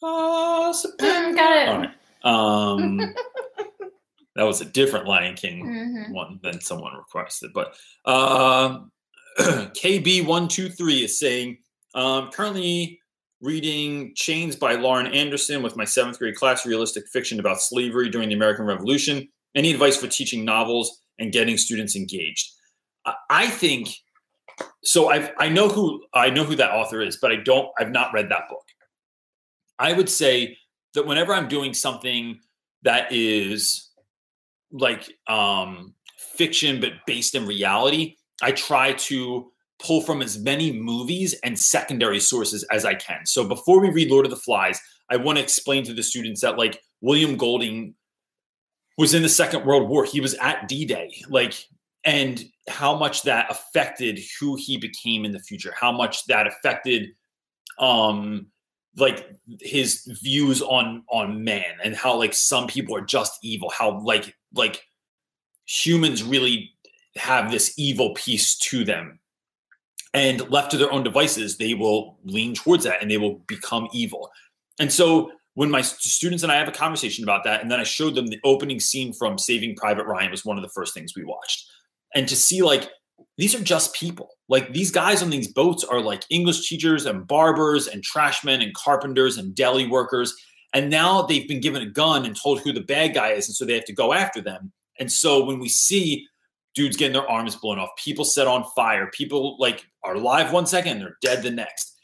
Ah, Mm, got it. All right. Um, that was a different Lion King Mhm. one than someone requested. But um, KB123 is saying, um, currently reading Chains by Lauren Anderson with my seventh grade class, realistic fiction about slavery during the American Revolution. Any advice for teaching novels and getting students engaged? I- I think so. I've I know who I know who that author is, but I don't. I've not read that book. I would say that whenever I'm doing something that is like um fiction but based in reality, I try to pull from as many movies and secondary sources as I can. So before we read Lord of the Flies, I want to explain to the students that like William Golding was in the Second World War. He was at D-Day. Like and how much that affected who he became in the future, how much that affected um like his views on on man and how like some people are just evil how like like humans really have this evil piece to them and left to their own devices they will lean towards that and they will become evil and so when my students and i have a conversation about that and then i showed them the opening scene from saving private ryan was one of the first things we watched and to see like these are just people. Like these guys on these boats are like English teachers and barbers and trashmen and carpenters and deli workers. And now they've been given a gun and told who the bad guy is. And so they have to go after them. And so when we see dudes getting their arms blown off, people set on fire, people like are alive one second, they're dead the next.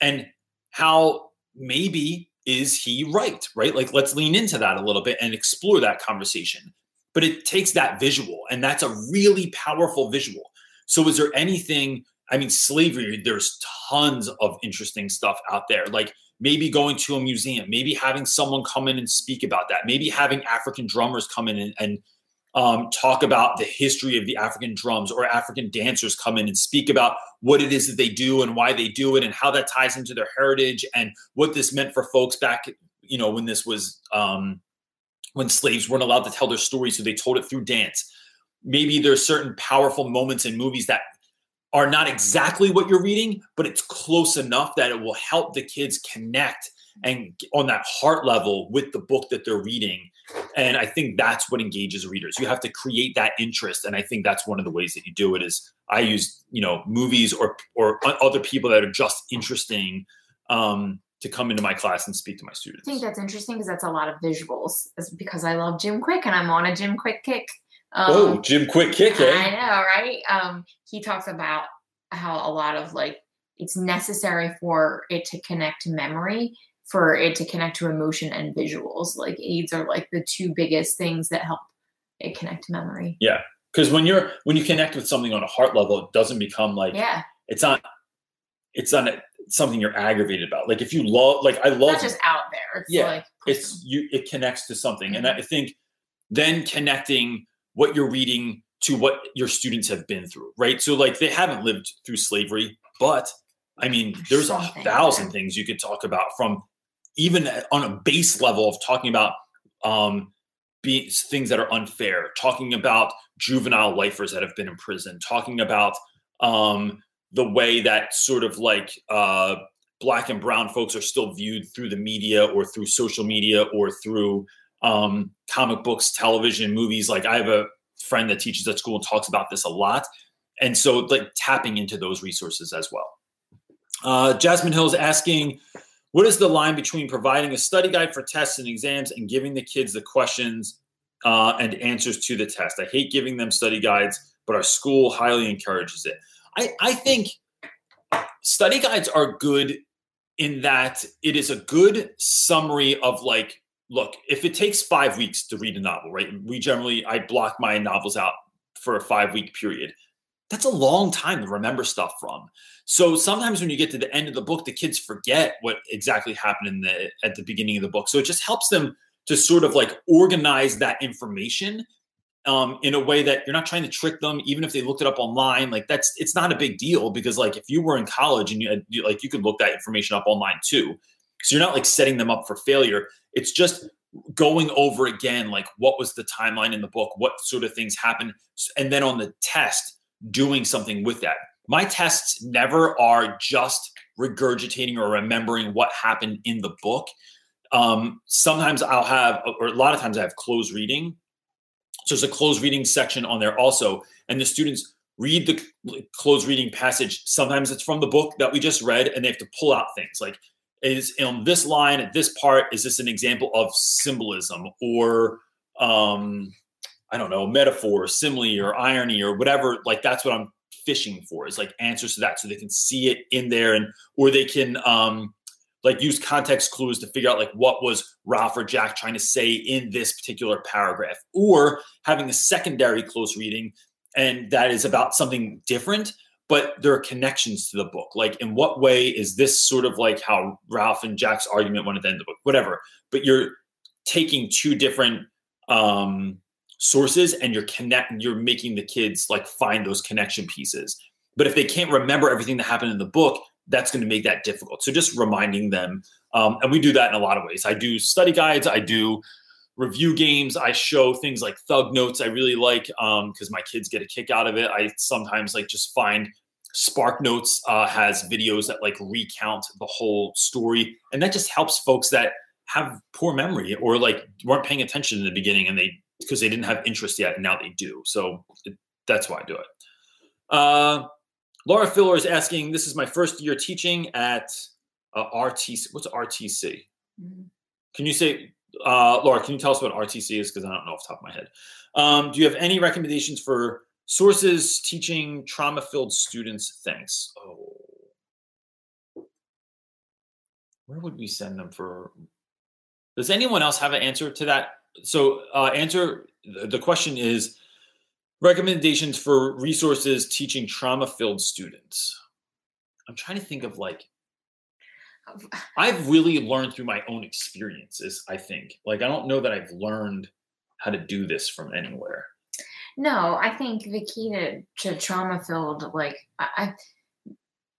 And how maybe is he right? Right? Like let's lean into that a little bit and explore that conversation. But it takes that visual, and that's a really powerful visual. So, is there anything? I mean, slavery, there's tons of interesting stuff out there. Like maybe going to a museum, maybe having someone come in and speak about that, maybe having African drummers come in and, and um, talk about the history of the African drums or African dancers come in and speak about what it is that they do and why they do it and how that ties into their heritage and what this meant for folks back, you know, when this was um, when slaves weren't allowed to tell their stories, so they told it through dance. Maybe there's certain powerful moments in movies that are not exactly what you're reading, but it's close enough that it will help the kids connect and on that heart level with the book that they're reading. And I think that's what engages readers. You have to create that interest, and I think that's one of the ways that you do it. Is I use you know movies or or other people that are just interesting um, to come into my class and speak to my students. I think that's interesting because that's a lot of visuals. It's because I love Jim Kwik and I'm on a Jim Kwik kick. Um, oh, Jim Kwik Kick, I eh? know, right? Um, he talks about how a lot of like it's necessary for it to connect to memory, for it to connect to emotion and visuals. Like aids are like the two biggest things that help it connect to memory. Yeah. Because when you're when you connect with something on a heart level, it doesn't become like Yeah, it's not it's not something you're aggravated about. Like if you love, like I it's love not just out there. It's Yeah, like it's you it connects to something and Mm-hmm. i think then connecting what you're reading to what your students have been through right so like they haven't lived through slavery but i mean there's a thousand things you could talk about from even on a base level of talking about um be things that are unfair, talking about juvenile lifers that have been in prison, talking about um, the way that sort of like uh, black and brown folks are still viewed through the media or through social media or through um, comic books, television, movies. Like I have a friend that teaches at school and talks about this a lot. And so like tapping into those resources as well. Uh, Jasmine Hill is asking, what is the line between providing a study guide for tests and exams and giving the kids the questions uh, and answers to the test? I hate giving them study guides, but our school highly encourages it. I, I think study guides are good in that it is a good summary of like, look, if it takes five weeks to read a novel, right? We generally, I block my novels out for a five week period. That's a long time to remember stuff from. So sometimes when you get to the end of the book, the kids forget what exactly happened in the at the beginning of the book. So it just helps them to sort of like organize that information um, in a way that you're not trying to trick them, even if they looked it up online. Like that's it's not a big deal because like if you were in college and you, had, you like you could look that information up online too. So you're not like setting them up for failure. It's just going over again like what was the timeline in the book, what sort of things happened, and then on the test doing something with that. My tests never are just regurgitating or remembering what happened in the book. Um, sometimes I'll have, or a lot of times I have closed reading so there's a closed reading section on there also, and the students read the closed reading passage. Sometimes it's from the book that we just read, and they have to pull out things like is on this line at this part is this an example of symbolism or um i don't know metaphor or simile or irony or whatever like that's what i'm fishing for is like answers to that so they can see it in there and or they can um like use context clues to figure out like what was Ralph or Jack trying to say in this particular paragraph, or having a secondary close reading and that is about something different, but there are connections to the book. Like, in what way is this sort of like how Ralph and Jack's argument went at the end of the book? Whatever. But you're taking two different um sources and you're connecting you're making the kids like find those connection pieces but if they can't remember everything that happened in the book that's going to make that difficult. So just reminding them, um, and we do that in a lot of ways. I do study guides, I do review games, I show things like thug notes. I really like because um, my kids get a kick out of it. I sometimes like just find Spark Notes uh, has videos that like recount the whole story, and that just helps folks that have poor memory or like weren't paying attention in the beginning and they because they didn't have interest yet and now they do. So it, that's why I do it. Uh, Laura Filler is asking, this is my first year teaching at uh, RTC. What's RTC? Mm-hmm. Can you say, uh, Laura, can you tell us what RTC is? Because I don't know off the top of my head. Um, do you have any recommendations for sources teaching trauma filled students? Thanks. Oh. Where would we send them for? Does anyone else have an answer to that? So, uh, answer the question is recommendations for resources teaching trauma filled students. I'm trying to think of like i've really learned through my own experiences i think. Like i don't know that i've learned how to do this from anywhere. No i think the key to, to trauma filled like I, I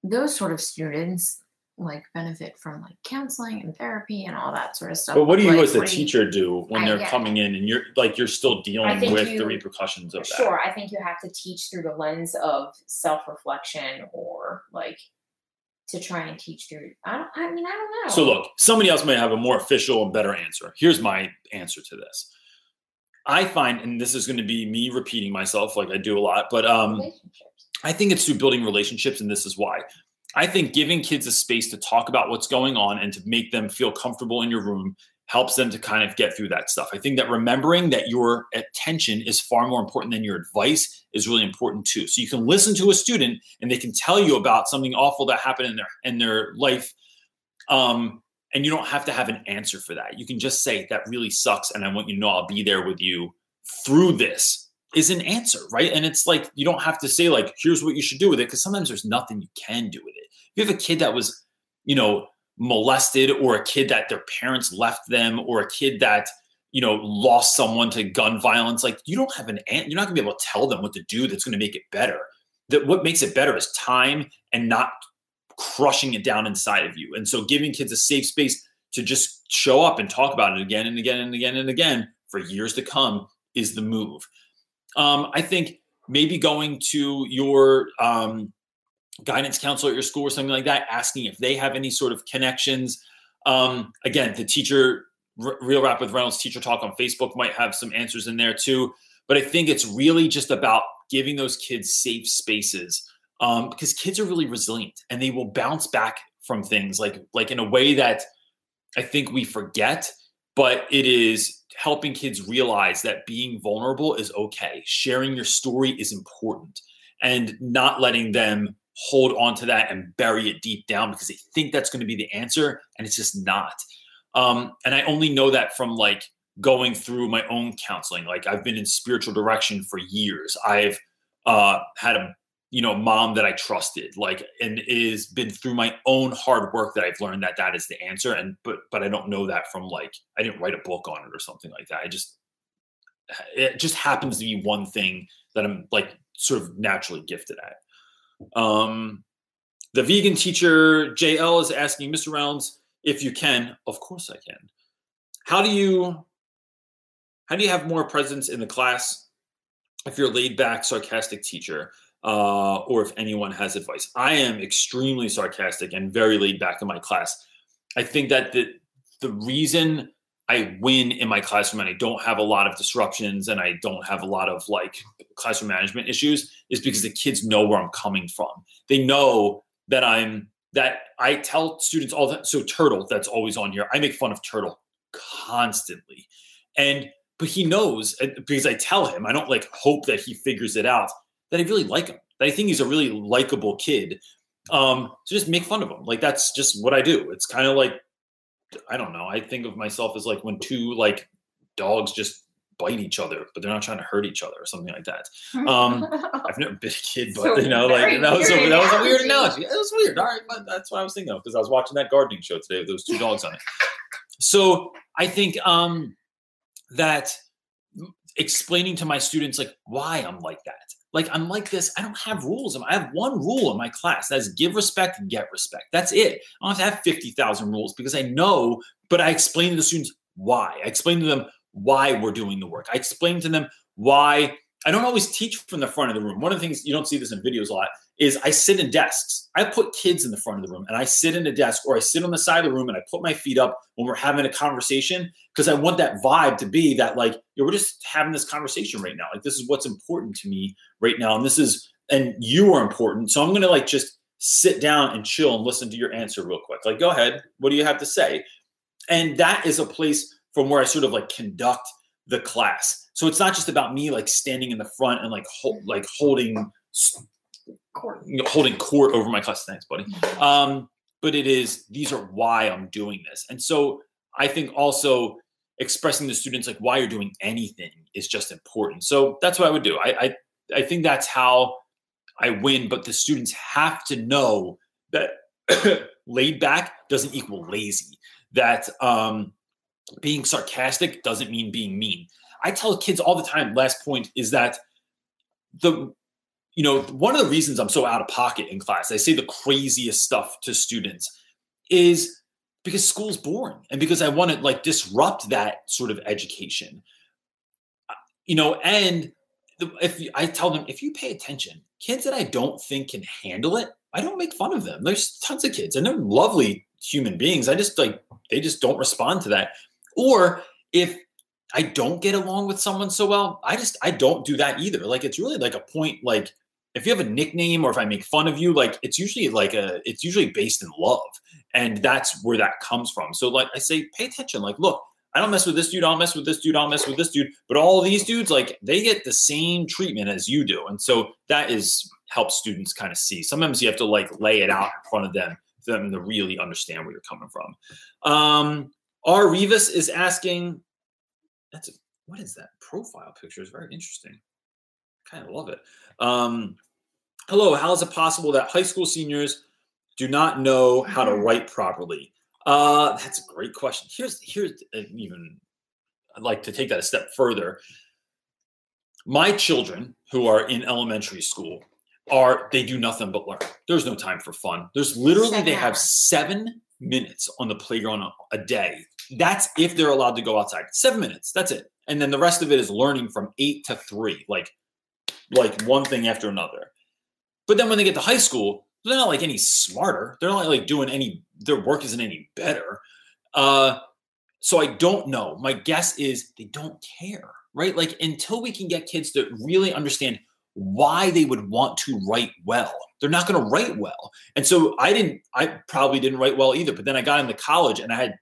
those sort of students like benefit from like counseling and therapy and all that sort of stuff. But what do you like, as a teacher do when I they're coming in and you're like you're still dealing with you, the repercussions of sure, that? Sure, I think you have to teach through the lens of self-reflection or like to try and teach through I don't I mean I don't know. So look, somebody else may have a more official and better answer. Here's my answer to this. I find, and this is going to be me repeating myself like I do a lot, but um I think it's through building relationships, and this is why. I think giving kids a space to talk about what's going on and to make them feel comfortable in your room helps them to kind of get through that stuff. I think that remembering that your attention is far more important than your advice is really important too. So you can listen to a student and they can tell you about something awful that happened in their in their life um, and you don't have to have an answer for that. You can just say that really sucks and I want you to know I'll be there with you through this is an answer, right? And it's like you don't have to say like here's what you should do with it because sometimes there's nothing you can do with it you have a kid that was, you know, molested or a kid that their parents left them or a kid that, you know, lost someone to gun violence, like you don't have an ant, you're not gonna be able to tell them what to do that's gonna make it better. That what makes it better is time and not crushing it down inside of you. And so giving kids a safe space to just show up and talk about it again and again and again and again for years to come is the move. Um, I think maybe going to your um, guidance counselor at your school or something like that, asking if they have any sort of connections. Um, again, the teacher, R- Real Rap with Reynolds Teacher Talk on Facebook might have some answers in there too. But I think it's really just about giving those kids safe spaces um, because kids are really resilient and they will bounce back from things like like in a way that I think we forget. But it is helping kids realize that being vulnerable is okay. Sharing your story is important and not letting them hold on to that and bury it deep down because they think that's going to be the answer and it's just not. Um, and I only know that from like going through my own counseling. Like I've been in spiritual direction for years. I've uh, had a you know mom that I trusted, like, and has been through my own hard work that I've learned that that is the answer. And but but I don't know that from like I didn't write a book on it or something like that. I just it just happens to be one thing that I'm like sort of naturally gifted at. Um, the vegan teacher JL is asking Mr. Rounds if you can. Of course I can. How do you how do you have more presence in the class if you're a laid back, sarcastic teacher? Uh, or if anyone has advice. I am extremely sarcastic and very laid back in my class. I think that the the reason I win in my classroom and I don't have a lot of disruptions and I don't have a lot of like classroom management issues is because the kids know where I'm coming from. They know that I'm that I tell students all that. So Turtle, that's always on here. I make fun of Turtle constantly, and but he knows because I tell him. I don't like hope that he figures it out that I really like him. That I think he's a really likable kid. Um, so just make fun of him. Like that's just what I do. It's kind of like I don't know. I think of myself as like when two like dogs just bite each other, but they're not trying to hurt each other or something like that. Um, I've never been a kid, but So you know, like that was a, weird that was a weird analogy. analogy. It was weird. All right, but that's what I was thinking of because I was watching that gardening show today with those two dogs on it. So I think um, that explaining to my students like why I'm like that. Like I'm like this. I don't have rules. I have one rule in my class. That's give respect, get respect. That's it. I don't have have fifty thousand rules because I know. But I explain to the students why. I explain to them why we're doing the work. I explain to them why I don't always teach from the front of the room. One of the things you don't see this in videos a lot is I sit in desks. I put kids in the front of the room and I sit in a desk or I sit on the side of the room and I put my feet up when we're having a conversation because I want that vibe to be that like, yo, we're just having this conversation right now. Like this is what's important to me right now. And this is, and you are important. So I'm going to like just sit down and chill and listen to your answer real quick. Like, go ahead. What do you have to say? And that is a place from where I sort of like conduct the class. So it's not just about me like standing in the front and like hold, like holding you know, holding court over my class. Thanks, buddy. Um, but it is these are why I'm doing this, and so I think also expressing to students like why you're doing anything is just important. So that's what I would do. I I, I think that's how I win. But the students have to know that laid back doesn't equal lazy. That um, being sarcastic doesn't mean being mean. I tell kids all the time. Last point is that the you know one of the reasons I'm so out of pocket in class, I say the craziest stuff to students, is because school's boring and because I want to like disrupt that sort of education. You know, and if I tell them if you pay attention, kids that I don't think can handle it, I don't make fun of them. There's tons of kids and they're lovely human beings. I just like they just don't respond to that. Or if I don't get along with someone so well, I just I don't do that either. Like it's really like a point like if you have a nickname or if I make fun of you, like it's usually like a it's usually based in love. And that's where that comes from. So like I say, pay attention. Like, look, I don't mess with this dude, I'll mess with this dude, I'll mess with this dude. But all these dudes, like they get the same treatment as you do. And so that is helps students kind of see. Sometimes you have to like lay it out in front of them for them to really understand where you're coming from. Um R. Rivas is asking, that's a, what is that profile picture? Is very interesting. I kind of love it. Um, hello, how is it possible that high school seniors do not know how to write properly? Uh, that's a great question. Here's here's even I'd like to take that a step further. My children who are in elementary school are they do nothing but learn. There's no time for fun. There's literally they have seven minutes on the playground a- a day that's if they're allowed to go outside. Seven minutes. That's it. And then the rest of it is learning from eight to three, like like one thing after another. But then when they get to high school, they're not like any smarter. They're not like doing any. Their work isn't any better. Uh, so I don't know. My guess is they don't care, right? Like until we can get kids to really understand why they would want to write well, they're not going to write well. And so I didn't. I probably didn't write well either. But then I got into college and I had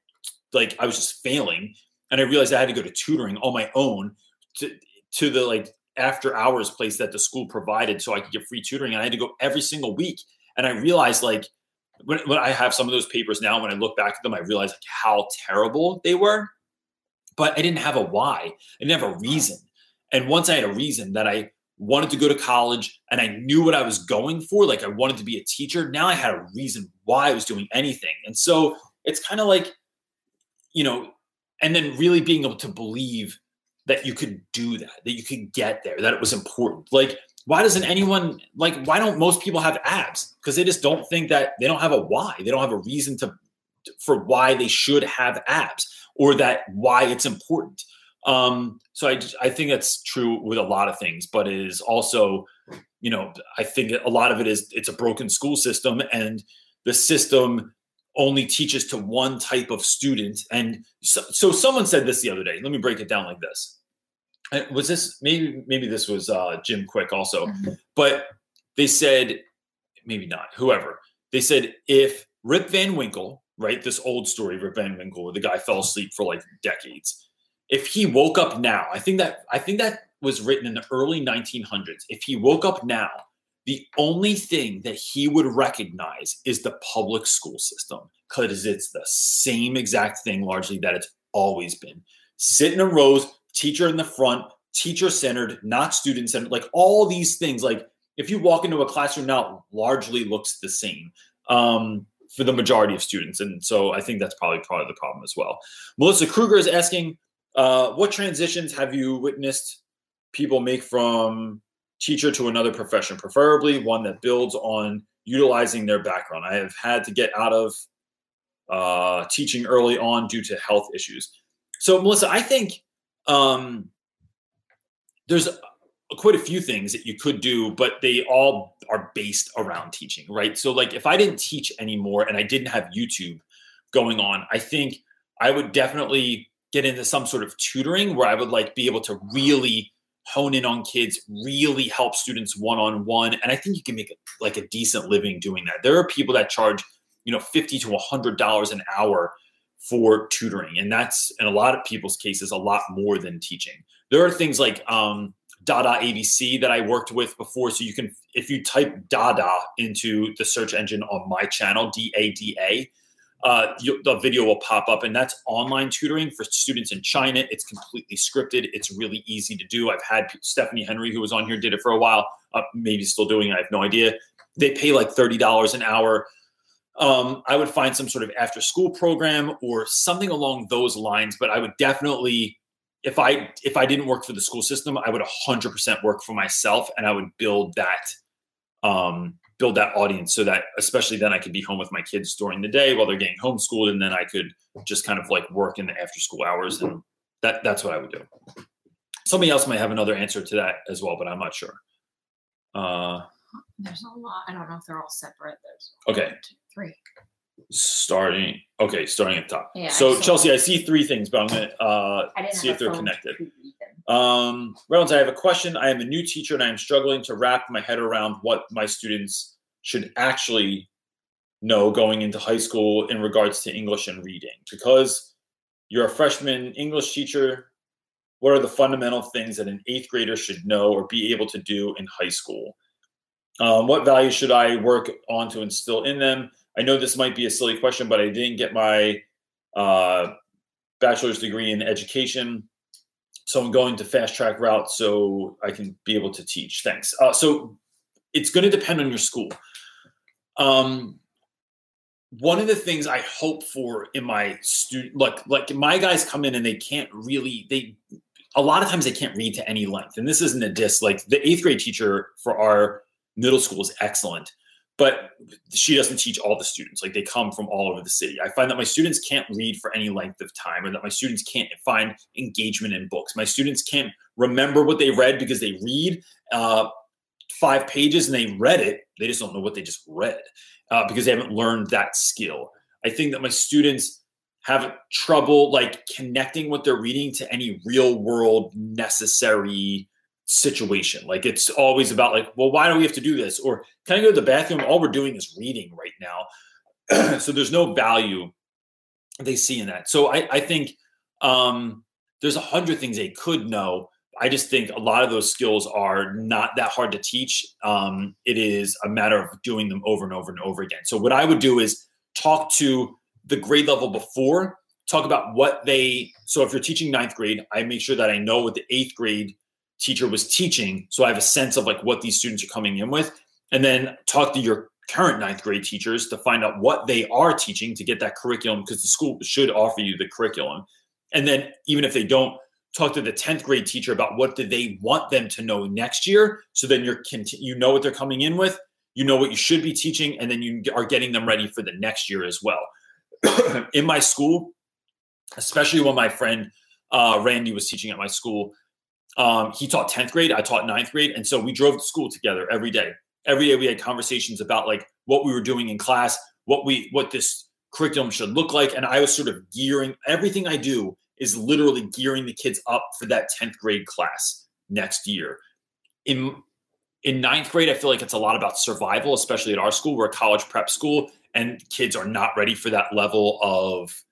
like I was just failing, and I realized I had to go to tutoring on my own to to the like after hours place that the school provided so I could get free tutoring. And I had to go every single week. And I realized like when, when I have some of those papers now, when I look back at them, I realize like how terrible they were. But I didn't have a why. I didn't have a reason. And once I had a reason that I wanted to go to college and I knew what I was going for, like I wanted to be a teacher, now I had a reason why I was doing anything. And so it's kind of like, you know, and then really being able to believe that you could do that, that you could get there, that it was important. Like, why doesn't anyone like? Why don't most people have abs? Because they just don't think that they don't have a why. They don't have a reason to for why they should have abs or that why it's important. Um, so I I think that's true with a lot of things, but it is also, you know, I think a lot of it is it's a broken school system and the system only teaches to one type of student. And so, so someone said this the other day. Let me break it down like this. Uh, was this maybe maybe this was uh, Jim Kwik also, mm-hmm. but they said maybe not. Whoever they said if Rip Van Winkle, right, this old story, Rip Van Winkle, where the guy fell asleep for like decades. If he woke up now, I think that I think that was written in the early 1900s. If he woke up now, the only thing that he would recognize is the public school system because it's the same exact thing largely that it's always been. Sit in a rows, teacher in the front, teacher centered, not student centered, like all these things. Like if you walk into a classroom now, largely looks the same um, for the majority of students. And so I think that's probably part of the problem as well. Melissa Kruger is asking, uh, what transitions have you witnessed people make from teacher to another profession, preferably one that builds on utilizing their background? I have had to get out of uh, teaching early on due to health issues. So, Melissa, I think um, there's quite a few things that you could do, but they all are based around teaching, right? So, like, if I didn't teach anymore and I didn't have YouTube going on, I think I would definitely get into some sort of tutoring where I would like be able to really hone in on kids, really help students one on one, and I think you can make like a decent living doing that. There are people that charge, you know, fifty to hundred dollars an hour for tutoring. And that's in a lot of people's cases a lot more than teaching. There are things like um, Dada ABC that I worked with before. So you can, if you type Dada into the search engine on my channel, D A D A, uh, the video will pop up, and that's online tutoring for students in China. It's completely scripted. It's really easy to do. I've had Stephanie Henry, who was on here, did it for a while. Uh, maybe still doing it. I have no idea. They pay like thirty dollars an hour um, I would find some sort of after school program or something along those lines. But I would definitely, if I if I didn't work for the school system, I would 100% work for myself, and I would build that um, build that audience so that especially then I could be home with my kids during the day while they're getting homeschooled, and then I could just kind of like work in the after school hours, and that that's what I would do. Somebody else might have another answer to that as well, but I'm not sure. Uh, There's a lot. I don't know if they're all separate. There's okay. two, three. Starting okay, starting at the top. Yeah, so saw- Chelsea, I see three things, but I'm gonna uh, I see if they're connected. to read them. Um, Reynolds, I have a question. I am a new teacher and I am struggling to wrap my head around what my students should actually know going into high school in regards to English and reading. Because you're a freshman English teacher, what are the fundamental things that an eighth grader should know or be able to do in high school? Um, what values should I work on to instill in them? I know this might be a silly question, but I didn't get my uh, bachelor's degree in education. So I'm going to fast track route so I can be able to teach. Thanks. Uh, so it's going to depend on your school. Um, one of the things I hope for in my student, like like my guys come in and they can't really they a lot of times they can't read to any length. And this isn't a diss. Like the eighth grade teacher for our middle school is excellent, but she doesn't teach all the students. Like they come from all over the city. I find that my students can't read for any length of time, or that my students can't find engagement in books. My students can't remember what they read because they read uh, five pages and they read it. They just don't know what they just read uh, because they haven't learned that skill. I think that my students have trouble like connecting what they're reading to any real world necessary situation. Like it's always about like, well, why do we have to do this? Or can I go to the bathroom? All we're doing is reading right now. so there's no value they see in that. So I, I think um, there's a hundred things they could know. I just think a lot of those skills are not that hard to teach. Um, it is a matter of doing them over and over and over again. So what I would do is talk to the grade level before, talk about what they. So if you're teaching ninth grade, I make sure that I know what the eighth grade teacher was teaching. So I have a sense of like what these students are coming in with. And then talk to your current ninth grade teachers to find out what they are teaching to get that curriculum because the school should offer you the curriculum. And then even if they don't, talk to the 10th grade teacher about what do they want them to know next year. So then you're you know what they're coming in with, you know what you should be teaching, and then you are getting them ready for the next year as well. in my school, especially when my friend uh, Randy was teaching at my school, um, he taught 10th grade, I taught 9th grade. And so we drove to school together every day. Every day we had conversations about like what we were doing in class, what we what this curriculum should look like. And I was sort of gearing everything I do is literally gearing the kids up for that 10th grade class next year. In in ninth grade, I feel like it's a lot about survival, especially at our school. We're a college prep school, and kids are not ready for that level of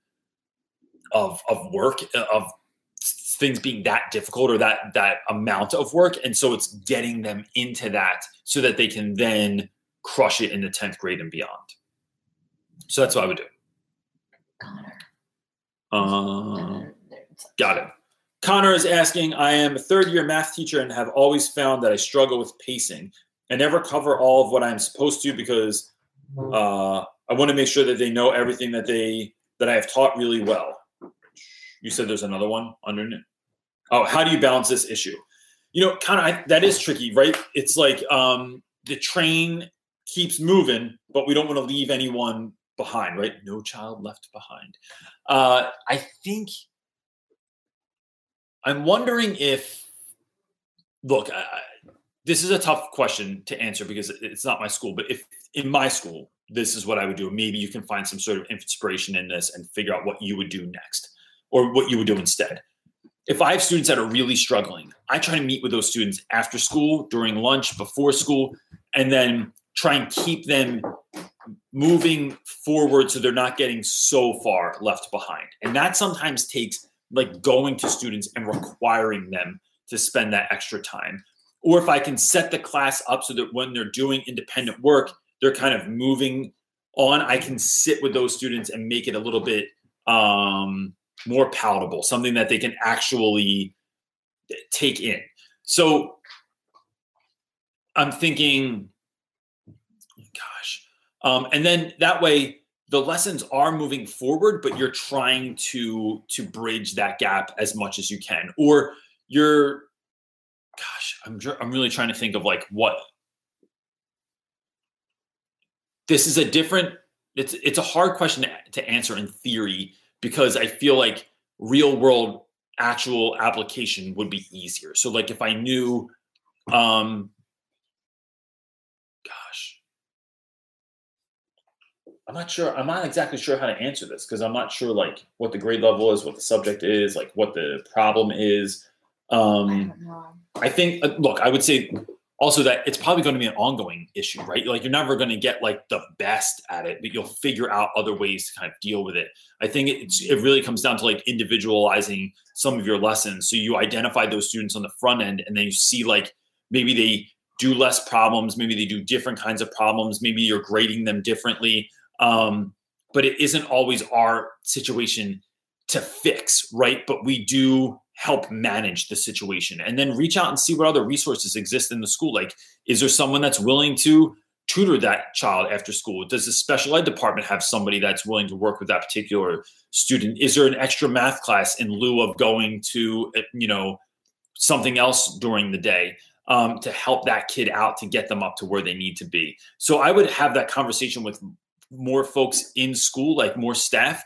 of of work of things being that difficult or that that amount of work and so it's getting them into that so that they can then crush it in the 10th grade and beyond so that's what i would do Connor. um, got it connor is asking i am a third year math teacher and have always found that i struggle with pacing i never cover all of what i'm supposed to because uh, i want to make sure that they know everything that they that i have taught really well you said there's another one underneath oh, how do you balance this issue? You know, kind of that is tricky, right? It's like um, the train keeps moving, but we don't want to leave anyone behind, right? No child left behind. Uh, I think I'm wondering if, look, I, this is a tough question to answer because it's not my school, but if in my school, this is what I would do. Maybe you can find some sort of inspiration in this and figure out what you would do next or what you would do instead if I have students that are really struggling, I try to meet with those students after school, during lunch, before school, and then try and keep them moving forward so they're not getting so far left behind. And that sometimes takes like going to students and requiring them to spend that extra time. Or if I can set the class up so that when they're doing independent work, they're kind of moving on, I can sit with those students and make it a little bit um, more palatable, something that they can actually take in. So I'm thinking, gosh, um, and then that way the lessons are moving forward, but you're trying to to bridge that gap as much as you can, or you're, gosh, I'm I'm really trying to think of like what this is a different. It's it's a hard question to, to answer in theory because I feel like real world actual application would be easier. So like if I knew um gosh I'm not sure I'm not exactly sure how to answer this because I'm not sure like what the grade level is, what the subject is, like what the problem is. Um I, I think uh, look, I would say also that it's probably going to be an ongoing issue, right? Like you're never going to get like the best at it, but you'll figure out other ways to kind of deal with it. I think it's, it really comes down to like individualizing some of your lessons. So you identify those students on the front end, and then you see like maybe they do less problems, maybe they do different kinds of problems, maybe you're grading them differently. Um, but it isn't always our situation to fix, right? But we do help manage the situation and then reach out and see what other resources exist in the school like is there someone that's willing to tutor that child after school does the special ed department have somebody that's willing to work with that particular student is there an extra math class in lieu of going to eh, you know something else during the day um, to help that kid out to get them up to where they need to be. So I would have that conversation with more folks in school, like more staff,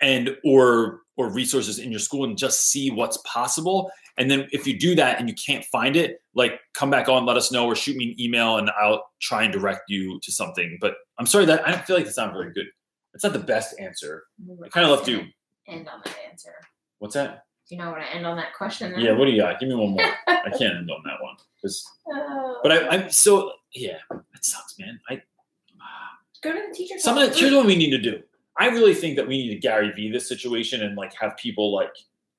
and or or resources in your school, and just see what's possible. And then if you do that and you can't find it, like come back on, let us know, or shoot me an email, and I'll try and direct you to something. But I'm sorry that I don't feel like that's not very good. It's not the best answer. I kind of left you. End on that answer. What's that? Do you know what I end on that question? then? Yeah. What do you got? Give me one more. I can't end on that one. 'cause- Oh. but I, I'm so yeah. That sucks, man. I go to the teacher. some of the, here's what we need to do. I really think that we need to Gary V this situation and like have people like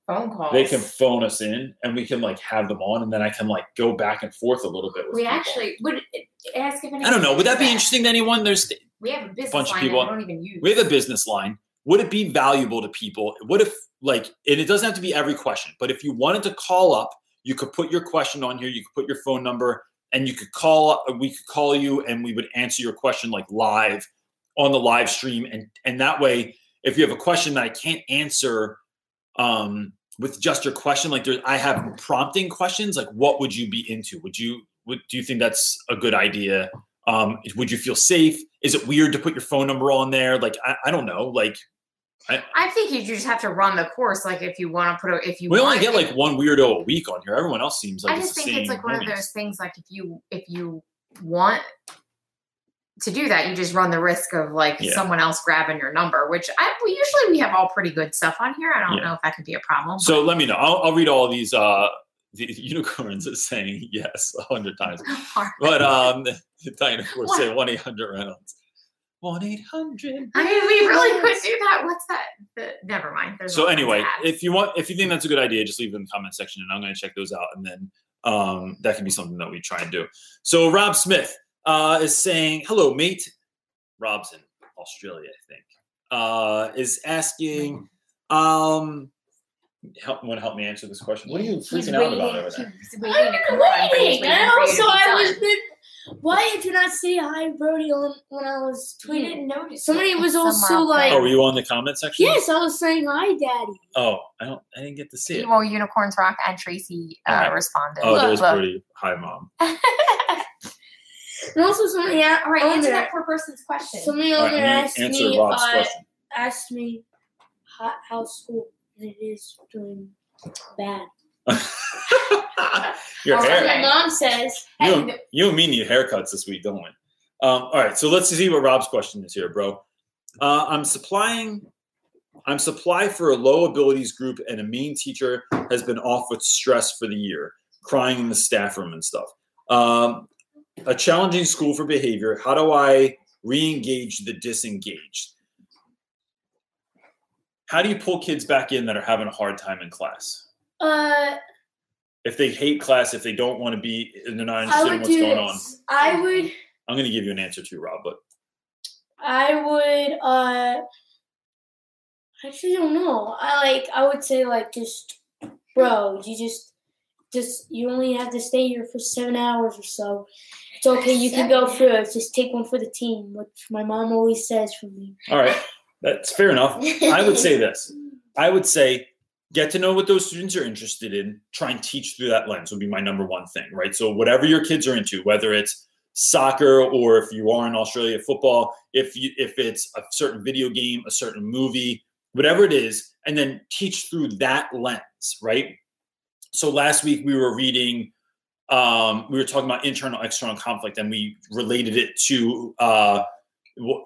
phone calls. they can phone us in and we can like have them on and then I can like go back and forth a little bit with We people. actually would ask if I don't know. Would that be interesting to anyone? There's We have a business bunch of line people- that we don't even use. we have a business line. Would it be valuable to people? What if like and it doesn't have to be every question, but if you wanted to call up, you could put your question on here, you could put your phone number and you could call we could call you and we would answer your question like live on the live stream and and that way if you have a question that I can't answer um with just your question like there I have prompting questions like what would you be into? Would you would do you think that's a good idea? Um, would you feel safe? Is it weird to put your phone number on there? Like, I, I don't know. Like, I think you just have to run the course. Like if you want to put a, if you we only get like one weirdo a week on here. Everyone else seems like I it's just think it's like one of those things. Like if you if you want to do that, you just run the risk of like Yeah. someone else grabbing your number. Which I we usually we have all pretty good stuff on here. I don't Yeah. know if that could be a problem. So let me know. I'll, I'll read all these. Uh, the unicorns is saying yes a hundred times, but, um, Diana Ford say one eight hundred Reynolds. One eight hundred. I mean, we really could do that. What's that? The, never mind. There's So all kinds of anyway, if you want, if you think that's a good idea, just leave it in the comment section, and I'm going to check those out, and then um, that can be something that we try and do. So Rob Smith uh, is saying, "Hello, mate." Rob's in Australia, I think. Uh, is asking, um, help want to help me answer this question? What are you He's freaking out waiting, about over there? He's waiting to come on. but he's waiting. waiting And for you to also, I was been. Why did you not say hi, Brody, on, when I was We tweeting? didn't notice. Somebody was also out like- Oh, were you on the comment section? Yes, I was saying hi, Daddy. Oh, I don't. I didn't get to see it. Well, Unicorns Rock and Tracy uh, Alright. responded. Oh, there's Look. Brody. Hi, mom. And also, somebody a- All right, on answer there, that poor person's question. somebody All on right, there asked me, Rob's uh, asked me how, how school and it is doing bad. Your hair. My mom says, You, And- you and me need haircuts this week, don't we? Um, all right, so let's see what Rob's question is here, bro. Uh, I'm supplying. I'm supply for a low abilities group, and a main teacher has been off with stress for the year, crying in the staff room and stuff. Um, a challenging school for behavior. How do I re-engage the disengaged? How do you pull kids back in that are having a hard time in class? uh, If they hate class, if they don't want to be, and they're not I interested in would what's do going on. this. I would, I'm going to give you an answer too, Rob, but I would, uh, I actually don't know. I like, I would say, like, just, bro, you just, just, you only have to stay here for seven hours or so. It's okay, you can go through it. Just take one for the team, which my mom always says for me. all right, that's fair enough. I would say this. I would say get to know what those students are interested in. Try and teach through that lens would be my number one thing, right? So whatever your kids are into, whether it's soccer or if you are in Australia, football, if you if it's a certain video game, a certain movie, whatever it is, and then teach through that lens, right? So last week we were reading um, we were talking about internal external conflict and we related it to uh,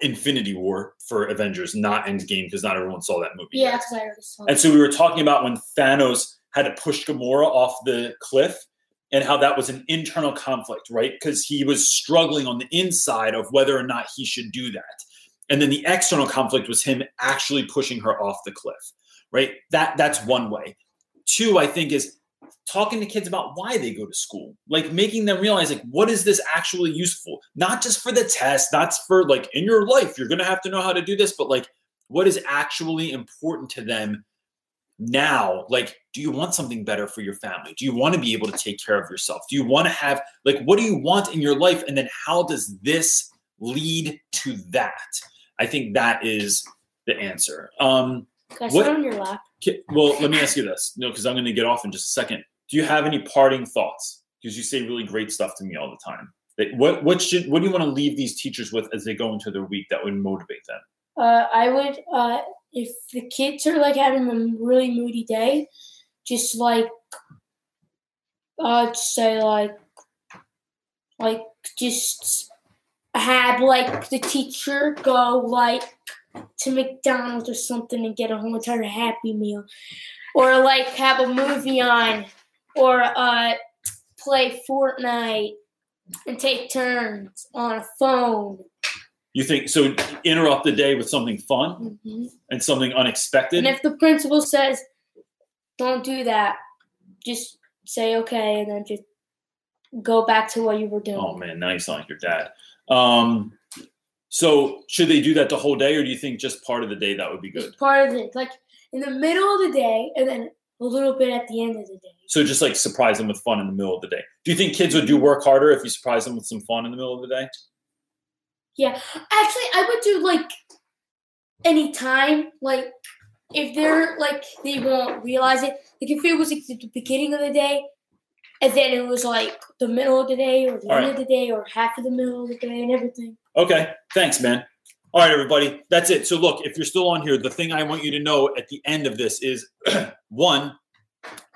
Infinity War for Avengers, not Endgame, because not everyone saw that movie. Yeah, because I already saw And so we were talking about when Thanos had to push Gamora off the cliff and how that was an internal conflict, right? Because he was struggling on the inside of whether or not he should do that. And then the external conflict was him actually pushing her off the cliff, right? That that's one way. Two, I think, is talking to kids about why they go to school, like making them realize, like, what is this actually useful? Not just for the test, not for like in your life, you're gonna have to know how to do this, but like what is actually important to them now? Like do you want something better for your family? Do you want to be able to take care of yourself? Do you want to have like what do you want in your life? And then how does this lead to that? I think that is the answer. Um Can I What- sit on your lap? ki- well let me ask you this no because i'm going to get off in just a second do you have any parting thoughts because you say really great stuff to me all the time. What what should what do you want to leave these teachers with as they go into their week that would motivate them? Uh, I would, uh, if the kids are like having a really moody day, just like, uh, say like, like just have like the teacher go like to McDonald's or something and get a whole entire Happy Meal, or like have a movie on, or uh, play Fortnite and take turns on a phone. You think so? Interrupt the day with something fun Mhm. and something unexpected. And if the principal says, don't do that, just say okay and then just go back to what you were doing. Oh man, now you sound like your dad. Um, so should they do that the whole day, or do you think just part of the day that would be good? It's part of it. Like in the middle of the day and then a little bit at the end of the day. So just like surprise them with fun in the middle of the day. Do you think kids would do work harder if you surprise them with some fun in the middle of the day? Yeah. Actually, I would do like any time. Like if they're like they won't realize it. Like if it was like the beginning of the day and then it was like the middle of the day or the All end right. of the day or half of the middle of the day and everything. Okay, thanks, man. All right, everybody, that's it. So, look, if you're still on here, the thing I want you to know at the end of this is one,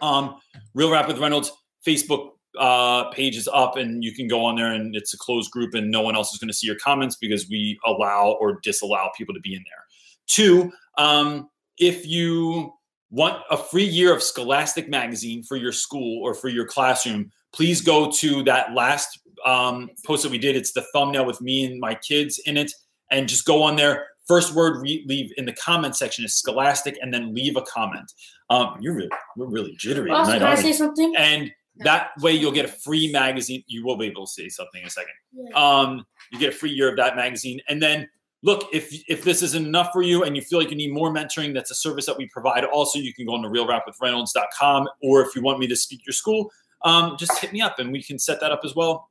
um, Real Rap with Reynolds Facebook uh, page is up, and you can go on there, and it's a closed group, and no one else is going to see your comments because we allow or disallow people to be in there. Two, um, if you want a free year of Scholastic magazine for your school or for your classroom, please go to that last um, post that we did. It's the thumbnail with me and my kids in it, and just go on there. First word re- leave in the comment section is Scholastic, and then leave a comment. Um, you're really, we're really jittery Also, tonight, can I say something? And that way, you'll get a free magazine. You will be able to say something in a second Yeah. um, you get a free year of that magazine. And then look, if if this isn't enough for you and you feel like you need more mentoring, that's a service that we provide. Also, you can go on to realrapwithreynolds.com or if you want me to speak your school, um, just hit me up and we can set that up as well.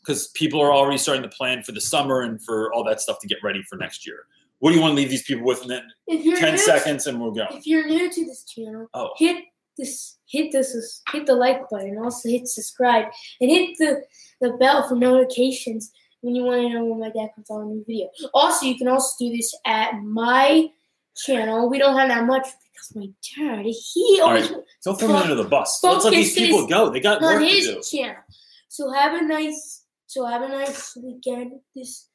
Because people are already starting to plan for the summer and for all that stuff to get ready for next year. What do you want to leave these people with in then 10 new, seconds and we'll go. If you're new to this channel, Oh. hit this, hit this, hit the like button. Also hit subscribe and hit the the bell for notifications when you want to know when my dad comes out a new video. Also, you can also do this at my channel. We don't have that much because my dad he always Don't throw me under the bus. Let's let these people go. They got work to do. channel. So have a nice, so have a nice weekend this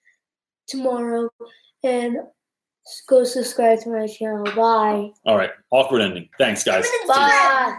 tomorrow, and go subscribe to my channel. Bye. All right. Awkward ending. Thanks, guys. Bye.